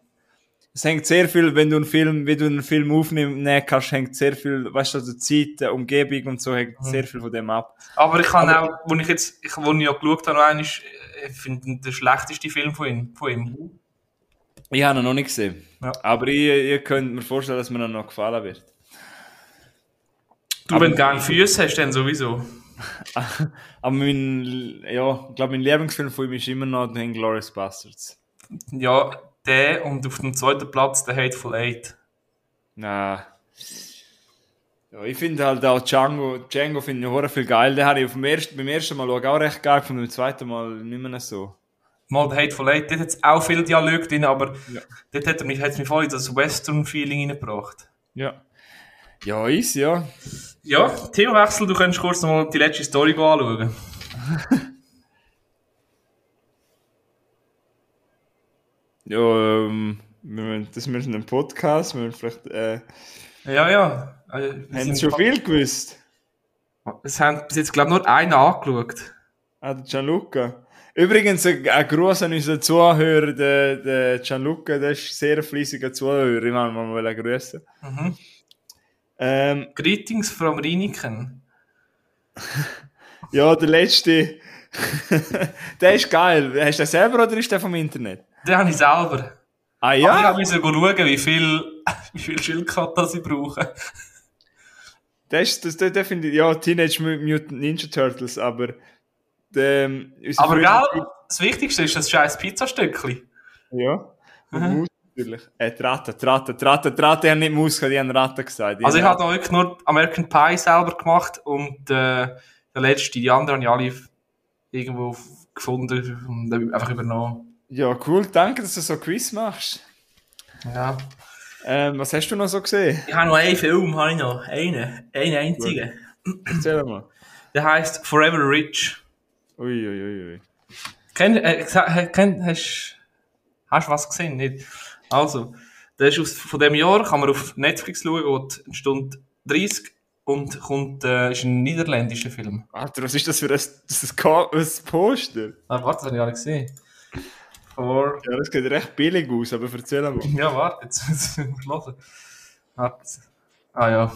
es hängt sehr viel, wenn du einen Film, wie du einen Film aufnehmen kannst, hängt sehr viel, weißt du, also Zeit, Umgebung und so hängt Mhm. sehr viel von dem ab. Aber ich kann auch, wo ich jetzt, ich, wo ich ja geschaut habe, noch einmal, ich finde der schlechteste Film von ihm. Von ihm. Ich habe ihn noch nicht gesehen. Ja. Aber ich, ihr könnt mir vorstellen, dass mir noch gefallen wird. Du, Aber- wenn du gerne Füße hast, dann sowieso. <laughs> Aber mein, ja, ich glaube, mein Lieblingsfilm von ihm ist immer noch The Inglourious Bastards. Ja, der und auf dem zweiten Platz der Hateful Eight. Na. Ja, ich finde halt auch Django, Django finde ich hure viel geil. Den habe ich auf dem ersten, beim ersten Mal auch recht geil gefunden, beim zweiten Mal nicht mehr so. Mal der Hateful Eight, dort hat es auch viel Dialog drin, aber Ja. dort hat er mich, hat's mich voll in das Western-Feeling reingebracht. Ja. Ja, ist ja. Ja, Themawechsel, du kannst kurz noch mal die letzte Story anschauen. <laughs> Ja, ähm, wir müssen- das ist ein Podcast, wir müssen vielleicht, äh, Ja, ja. Wir haben Sie schon viel gewusst? Es haben bis jetzt, glaube ich, nur einer angeschaut. Ah, der Gianluca. Übrigens, ein, ein Gruß an unseren Zuhörer, der, der Gianluca, der ist ein sehr fleissiger Zuhörer, ich wollte mal grüßen. Mhm. Ähm, Greetings from Riniken. <laughs> ja, der letzte, <laughs> der ist geil. Hast du den selber oder ist der vom Internet? Den habe ich selber. Ah Aber ich ja? musste schauen, wie viel, <laughs> wie viel Schildkröten sie brauchen. Ist, das, der, der finde ich, ja, Teenage Mutant Ninja Turtles, aber ähm, Aber gell, das Wichtigste ist das scheiß Pizzastückchen. Ja. Und Mhm. Maus natürlich. Äh, die Ratte, die Ratte, die Ratte, die Ratte, die haben nicht Maus gehabt, die haben Ratte gesagt. Die Also ich habe da wirklich nur American Pie selber gemacht und äh, der letzte, die anderen habe ich alle irgendwo gefunden und einfach übernommen. Ja, cool, danke, dass du so Quiz machst. Ja. Ähm, was hast du noch so gesehen? Ich habe noch einen Film, habe ich noch. Einen. Einen einzigen. Erzähl mal. Der heisst Forever Rich. Ui, ui, ui, ui. Kenn, äh, sa- kenn, hast, hast du was gesehen? Nicht? Also, der ist aus, von dem Jahr, kann man auf Netflix schauen, geht eine Stunde 30 und kommt, äh, ist ein niederländischer Film. Alter, was ist das für ein, das ist ein Poster? Ah, warte, das habe ich gar nicht gesehen. For, Ja, das sieht recht billig aus, aber erzähl mal. ja, warte, jetzt muss ich hören. Warte. Ah ja,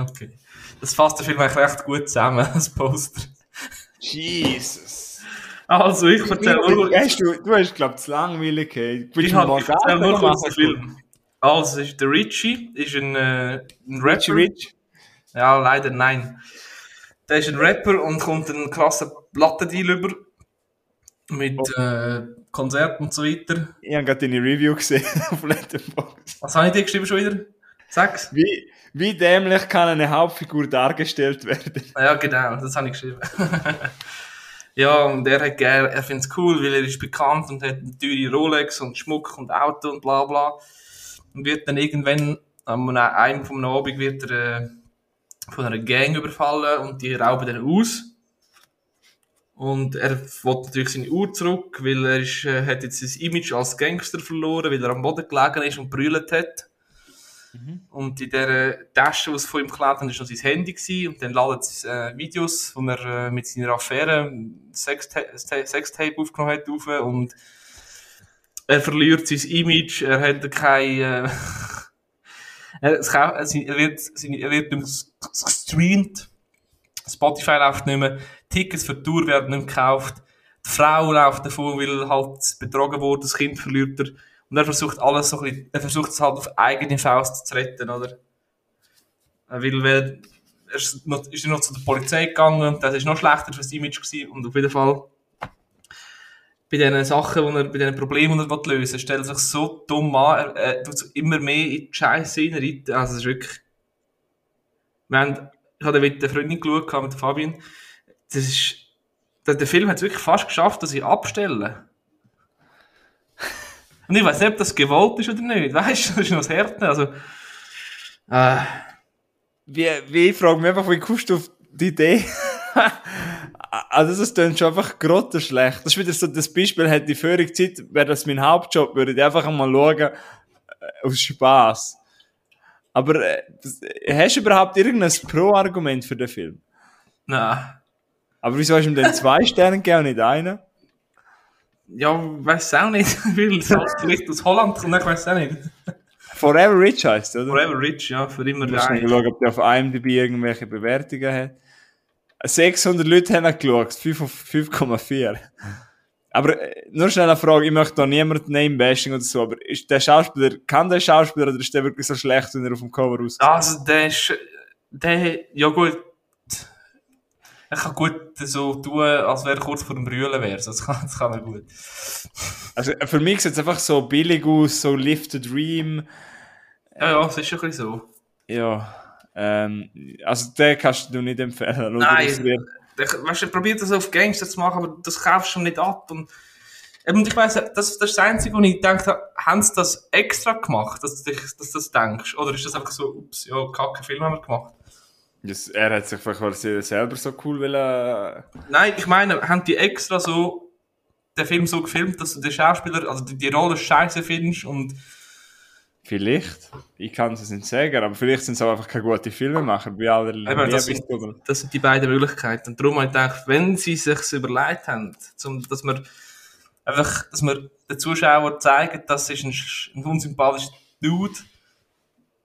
<laughs> okay. Das fasst der Film eigentlich recht gut zusammen, <laughs> das Poster. Jesus. Also, ich erzähle nur, Hast du, du hast, glaub ich, zu langweilig, ich, ich erzähle nur kurz den Film. Also, ist der Richie, ist ein, äh, ein Rapper. Richie Rich? Ja, leider nein. Der ist ein Rapper und kommt einen krassen Plattendeal über. Mit äh, Konzerten und so weiter. Ich habe gerade deine Review gesehen <laughs> auf Letterboxd. Was habe ich dir geschrieben schon wieder? Sechs? Wie, wie dämlich kann eine Hauptfigur dargestellt werden? Ja, genau, das habe ich geschrieben. <laughs> ja, und er hat gern, er findet es cool, weil er ist bekannt und hat eine teure Rolex und Schmuck und Auto und bla bla. Und wird dann irgendwann, am einem vom Abend wird er äh, von einer Gang überfallen und die rauben dann aus. Und er will natürlich seine Uhr zurück, weil er ist, äh, hat jetzt sein Image als Gangster verloren, weil er am Boden gelegen ist und brüllt hat. Und in der Tasche, die sie von ihm geklaut haben, war noch sein Handy. Gewesen. Und dann laden sie äh, Videos, wo er äh, mit seiner Affäre Sextape aufgenommen hat. Auf, und er verliert sein Image, er hat kein, äh, <laughs> Er, er wird, er wird gestreamt. Spotify läuft nicht mehr. Tickets für die Tour werden nicht gekauft. Die Frau läuft davon, weil halt betrogen wurde, das Kind verliert er. Und er versucht alles so ein bisschen, er versucht es halt auf eigene Faust zu retten, oder? Er will, weil, er ist noch, ist noch zu der Polizei gegangen und das ist noch schlechter für das Image gewesen. Und auf jeden Fall, bei diesen Sachen, wo er, bei diesen Problemen, die er lösen will, stellt er sich so dumm an, er, er tut sich immer mehr in die Scheiße reinreiten. Also, es ist wirklich, wir haben, ich habe mit der Freundin geschaut, mit Fabian. Das ist, der, der Film hat es wirklich fast geschafft, dass ich abstelle. Und ich weiß nicht, ob das gewollt ist oder nicht. Weißt du, das ist noch das Härte. Also, äh, Wie, wie, ich frage mich einfach, wie kommst du auf die Idee? <laughs> also, das klingt schon einfach grottenschlecht. Das ist wieder so, das Beispiel, hätte ich vorige Zeit, wäre das mein Hauptjob, würde ich einfach einmal schauen, äh, aus Spaß. Aber, äh, hast du überhaupt irgendein Pro-Argument für den Film? nein. Aber wieso hast du ihm denn zwei Sterne gegeben und nicht einen? Ja, weiß auch nicht. <laughs> Vielleicht aus Holland kommt, ich weiß auch nicht. Forever Rich heißt, oder? Forever Rich, ja, für immer reich. mal schauen, ob der auf IMDb irgendwelche Bewertungen hat. 600 Leute haben geschaut, 5 auf 5,4. Aber äh, nur schnell eine Frage, ich möchte da niemand Name-Bashing oder so, aber ist der Schauspieler, kann der Schauspieler oder ist der wirklich so schlecht, wenn er auf dem Cover aussieht? Also, der ist, der, ja gut, er kann gut so tun, als wäre er kurz vor dem Brüllen wäre. Das kann, das kann er gut. Also äh, für mich sieht es einfach so billig aus, so Live the Dream. Ja, ja, es ist schon ein bisschen so. Ja, ähm, also den kannst du nicht empfehlen. oder? Nein. Weißt du, er probiert das auf Gangster zu machen, aber das kaufst du nicht ab. Und, eben, ich weiss, das, das ist das Einzige, wo ich gedacht habe, haben sie das extra gemacht, dass du, dich, dass du das denkst? Oder ist das einfach so, ups, ja, kacke Film haben wir gemacht? Das, er hat sich weil er selber so cool will, äh, Nein, ich meine, haben die extra so den Film so gefilmt, dass du den Schauspieler, also die, die Rolle scheiße findest und Vielleicht. Ich kann es nicht sagen, aber vielleicht sind es auch einfach keine guten Filmemacher, bei aller das sind- das sind die beiden Möglichkeiten. Und darum habe ich gedacht, wenn sie sich überlegt haben, zum, dass wir einfach, dass wir den Zuschauern zeigen, das ist ein, ein unsympathischer Dude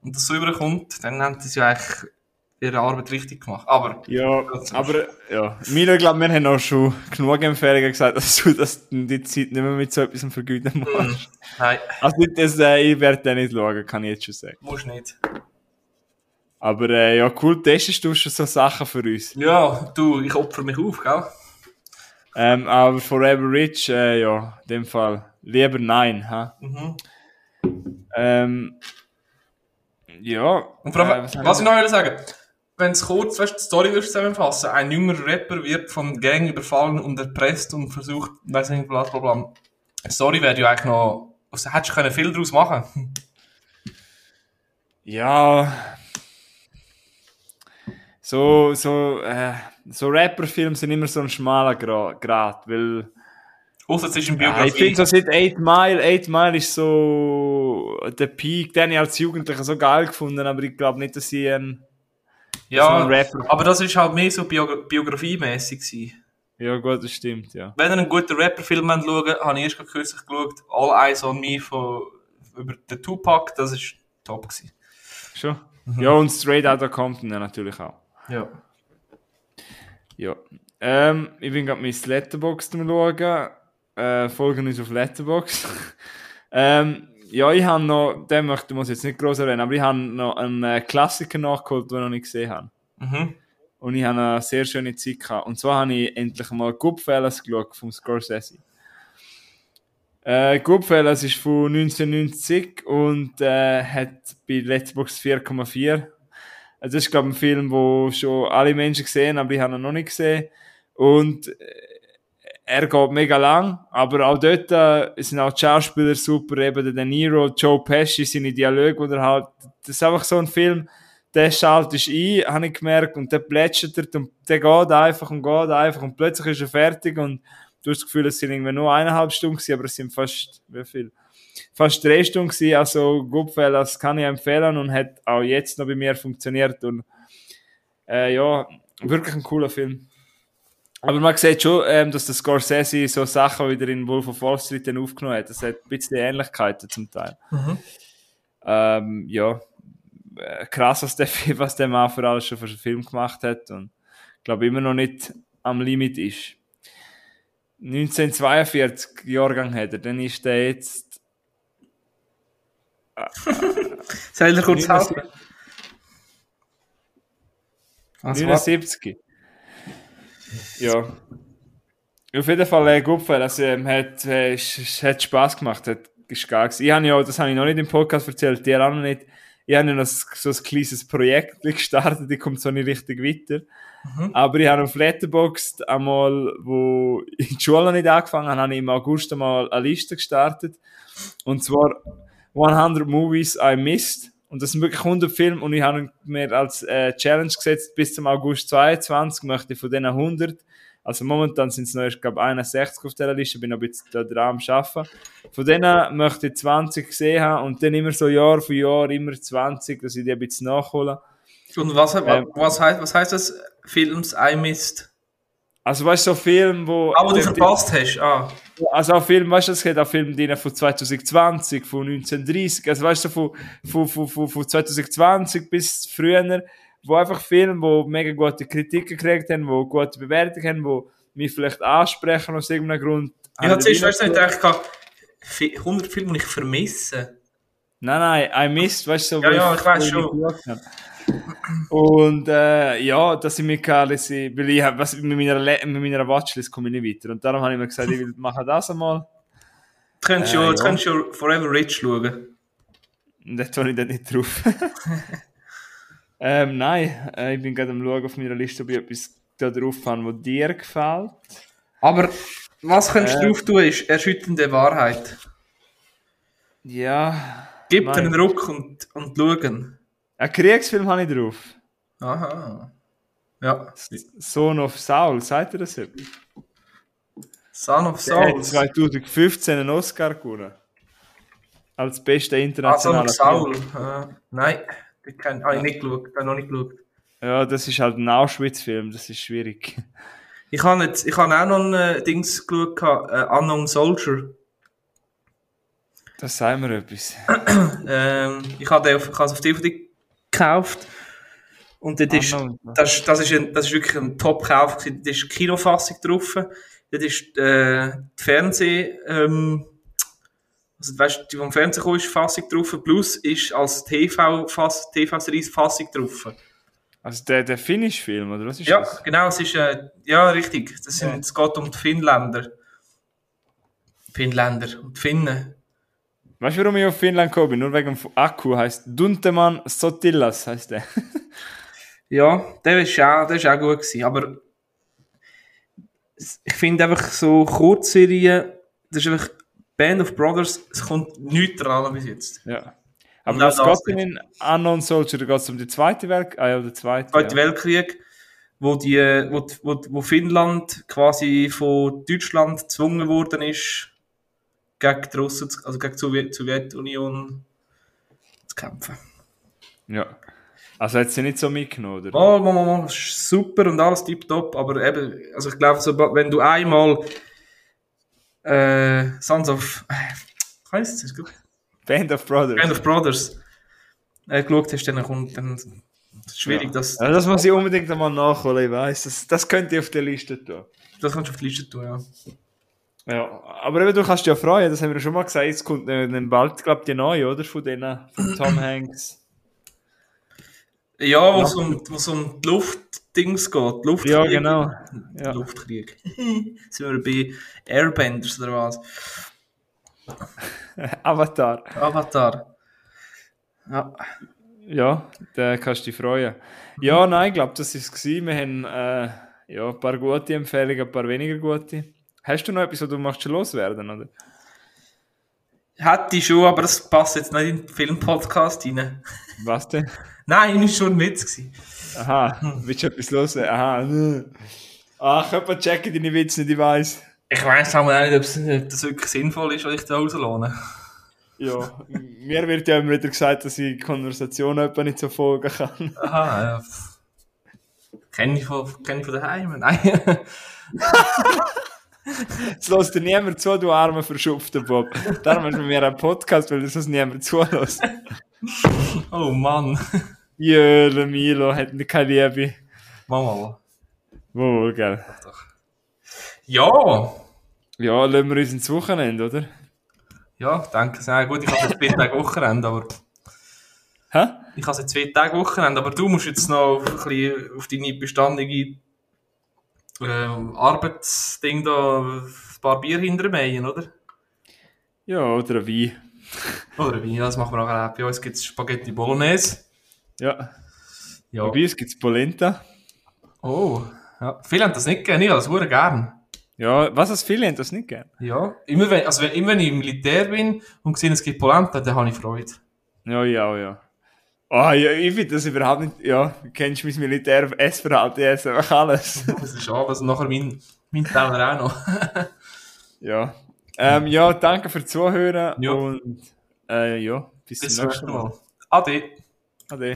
und das so überkommt, dann haben sie ja eigentlich ihre Arbeit richtig gemacht. Aber, Ja, aber ja. Milo, glaube wir haben auch schon genug Empfehlungen gesagt, dass du das, die Zeit nicht mehr mit so etwas vergüten musst. nein, Also das, äh, ich werde den nicht schauen, kann ich jetzt schon sagen. musst nicht. Aber äh, ja, cool, testest du schon so Sachen für uns. Ja, du, ich opfer mich auf, gell? Ähm, aber Forever Rich, äh, ja, in dem Fall lieber nein. Ha? Mhm. Ähm, ja. Und vor allem, äh, was, haben ich noch will sagen, wenn es kurz, weißt, die Story würdest zusammenfassen, ein junger Rapper wird von Gang überfallen und erpresst und versucht, weiß nicht, bla bla bla. Die Story wäre ja eigentlich noch, also hättest du viel daraus machen. Ja. So, so, äh, so Rapper-Filme sind immer so ein schmaler Gra Grad, weil Außer es ist eine ja, Biografie. ich finde so seit 8 Mile, 8 Mile ist so der Peak, den ich als Jugendlicher so geil gefunden, aber ich glaube nicht, dass ich ein, ja, aber das ist halt mehr so Bio biografiemäßig gewesen. ja gut, das stimmt, ja. Wenn ihr einen guten Rapper-Film schauen wollt, habe ich erst kürzlich geschaut, All Eyes on Me von, über den Tupac, das ist top gewesen. Schon? Ja, und Straight Outta Compton ja, natürlich auch. Ja. Ja. Ähm, ich bin gerade mein Letterboxd am schauen. Äh, folgen uns auf Letterboxd. <laughs> ähm, ja, ich habe noch, den möchte muss jetzt nicht groß erwähnen, aber ich habe noch einen äh, Klassiker nachgeholt, den ich noch nicht gesehen habe. Mhm. Und ich habe eine sehr schöne Zeit gehabt. Und zwar habe ich endlich mal Goodfellas geschaut vom Scorsese. Äh, Goodfellas ist von 1990 und äh, hat bei Letterboxd 4,4. Also das ist, glaube ich, ein Film, wo schon alle Menschen gesehen haben, aber ich habe ihn noch nicht gesehen. Und äh, er geht mega lang, aber auch dort äh, sind auch die Schauspieler super, eben der De Niro, Joe Pesci, seine Dialoge, oder halt, das ist einfach so ein Film, der schaltest ein, habe ich gemerkt, und der plätschert und der geht einfach und geht einfach und plötzlich ist er fertig und du hast das Gefühl, es sind irgendwie nur eineinhalb Stunden gewesen, aber es sind fast, wie viel? Fast drei Stunden gewesen, also Goodfellas kann ich empfehlen und hat auch jetzt noch bei mir funktioniert und äh, ja, wirklich ein cooler Film. Aber man sieht schon, ähm, dass der Scorsese so Sachen wieder in Wolf of Wall Street dann aufgenommen hat. Das hat ein bisschen Ähnlichkeiten zum Teil. Mhm. Ähm, ja. äh, krass, was der, was der Mann für alles schon für einen Film gemacht hat und ich glaube immer noch nicht am Limit ist. 1942 Jahrgang hat er, dann ist der jetzt <laughs> Soll ich kurz 79. helfen? Also, warte. 79. Ja. Auf jeden Fall äh, gut, weil es ähm, hat, äh, hat Spaß gemacht, hat, ist geil gewesen. Ich habe ja, das habe ich noch nicht im Podcast erzählt, dir auch noch nicht. Ich habe ja noch so ein kleines Projekt <laughs> gestartet, ich komme so nicht richtig weiter. Aber ich habe auf Letterboxd einmal, wo <laughs> ich die Schule noch nicht angefangen habe, habe ich im August einmal eine Liste gestartet. Und zwar 100 Movies I Missed. Und das sind wirklich 100 Filme und ich habe mir als äh, Challenge gesetzt, bis zum August 22 möchte ich von diesen 100, also momentan sind es noch erst, glaube 61 auf dieser Liste, bin noch ein bisschen da dran am Arbeiten. Von denen möchte ich 20 gesehen haben und dann immer so Jahr für Jahr immer 20, dass ich die ein bisschen nachhole. Und was, Ähm. was, heißt, was heißt das? Films I missed? Also weißt du, so Filme, wo... Ah, wo du verpasst hast. Ah. Also auch Film, weißt du, es geht auch Filme von 2020, von 1930, also weißt du, von, von, von, von, von 2020 bis früher, wo einfach Filme, wo mega gute Kritiken gekriegt haben, wo gute Bewertungen haben, wo mich vielleicht ansprechen aus irgendeinem Grund. Ich hatte zuerst, weißt du, ich fi- 100 Filme, die ich vermisse. Nein, nein, I missed, weißt du, so, Ja, wo ja, ich weiss wo schon. Und äh, ja, dass ich mir ich, weil ich hab, was, mit, meiner, Le- mit meiner Watchlist komme ich nicht weiter. Und darum habe ich mir gesagt, ich will <laughs> machen das einmal. Du könntest Äh, ja, du ja. könntest ja Forever Rich schauen. Und da tue ich dann nicht drauf. <laughs> ähm, nein, äh, ich bin gerade am schauen auf meiner Liste, ob ich etwas da drauf habe, was dir gefällt. Aber was könntest Äh. du drauf tun, ist erschütternde Wahrheit. Ja. Gib dir einen Ruck und, und schauen. Einen Kriegsfilm habe ich drauf. Aha. Ja. Sohn of Saul, sagt ihr das etwas? Son of Der hat Souls. 2015 einen Oscar gewonnen. Als bester Ah, Son internationaler of Saul. Äh, nein, ich kenn, ah, ich nicht geschaut. Ich habe noch nicht geschaut. Ja, das ist halt ein Auschwitz-Film, das ist schwierig. Ich habe jetzt, ich habe auch noch ein äh, Dings geschaut, äh, Unknown Soldier. Das sagen wir etwas. Ähm, ich habe den auf, es auf DVD gekauft. Und dort ist, Unknown. das, ist- das, ist ein, das ist wirklich ein Top-Kauf. Dort ist Kinofassung drauf. Dort ist äh, die Fernseh, ähm, also weißt, die vom Fernsehen kommt, ist Fassung drauf. Plus ist als TV-Serie Fassung drauf. Also der, der Finnish-Film, oder was ist Ja, das? genau, es ist, äh, ja, richtig. Das sind, Ja. Es geht um die Finnländer. Finnländer und die Finnen. Weißt du, warum ich auf Finnland gekommen bin? Nur wegen dem Akku heißt Dunteman Sotillas heißt der. <laughs> Ja, der ist auch, der ist auch gut gewesen, aber ich finde einfach so Kurzserien, das ist einfach Band of Brothers, es kommt nichts dran bis jetzt. Ja. Aber was geht denn in Unknown Soldier? Da geht es um die zweite Werk. Ah ja, der zweite. Zweiter ja. Weltkrieg, wo, die, wo, wo, wo Finnland quasi von Deutschland gezwungen worden ist, gegen die Russen, also gegen die Sowjet- Sowjetunion zu kämpfen. ja. Also hat sie nicht so mitgenommen, oder? Oh, Mama, das ist super und alles tipptopp, aber eben, also ich glaube, wenn du einmal äh, Sons of, äh, heisst es? Band of Brothers. Band of Brothers äh, geschaut hast, dann kommt dann schwierig, ja. das, Also das muss ich unbedingt einmal nachholen, ich weiss. Das, das könnt ihr auf der Liste tun. das kannst du auf die Liste tun, ja. Ja, aber eben, du kannst dich ja freuen, das haben wir schon mal gesagt, es kommt dann bald, glaube ich, die neue, oder? Von denen, von Tom <clears throat> Hanks. Ja, wo es um, wo's um die Luftdings geht, Luftkrieg. Ja, genau. Ja. Luftkrieg. <laughs> Sind wir bei Airbenders oder was? <laughs> Avatar. Avatar. Ja. Ja, da kannst du dich freuen. Ja, nein, ich glaube, das war es. Wir haben äh, ja, ein paar gute Empfehlungen, ein paar weniger gute. Hast du noch etwas, was du machst, loswerden, oder? Hätte ich schon, aber das passt jetzt nicht in den Filmpodcast rein. Was denn? Nein, das war schon ein Witz. Gewesen. Aha, willst du etwas loswerden? Aha. Ach, jemand checken deine Witze nicht, ich weiss. Ich weiss auch nicht, ob das wirklich sinnvoll ist, was ich da rauslohne. Ja, mir wird ja immer wieder gesagt, dass ich Konversationen etwa nicht so folgen kann. Aha, ja. Kenne ich von, kenn ich von daheim? Nein. <laughs> <laughs> Jetzt lässt dir niemand zu, du armer verschupfter Bob. Darum hast du mir einen Podcast, weil das niemand zulässt. Oh Mann. Jöle, Milo, hat keine Liebe. Mama. Wohl, gell. Ja. Ja, lassen wir uns ins Wochenende, oder? Ja, danke sehr. Gut, ich habe jetzt zwei Tage Wochenende, aber... Hä? Ich habe jetzt zwei Tage Wochenende, aber du musst jetzt noch auf, ein bisschen auf deine beständige äh, Arbeitsding da ein paar Bier hintermähen, oder? Ja, oder ein Wein. <laughs> Oder wie? Ja, das machen wir nachher auch. Bei uns gibt es Spaghetti Bolognese. Ja. Ja. Bei uns gibt es Polenta. Oh. Ja. Viele haben das nicht gerne, ich habe das sehr gern. Ja, was, es viele haben das nicht gern. Ja. Immer wenn, also wenn, immer wenn ich im Militär bin und sehe, es gibt Polenta, dann habe ich Freude. Ja, ja, ja. Ah, ja, ich finde das überhaupt nicht, ja, du kennst mein Militär Essverhalten, ich esse einfach alles. Das ist aber und nachher mein, mein Teller auch noch. <laughs> ja. Ähm, ja, danke fürs Zuhören Ja. und, äh, ja, bis, Bis zum nächsten. Mal. Ade. Ade.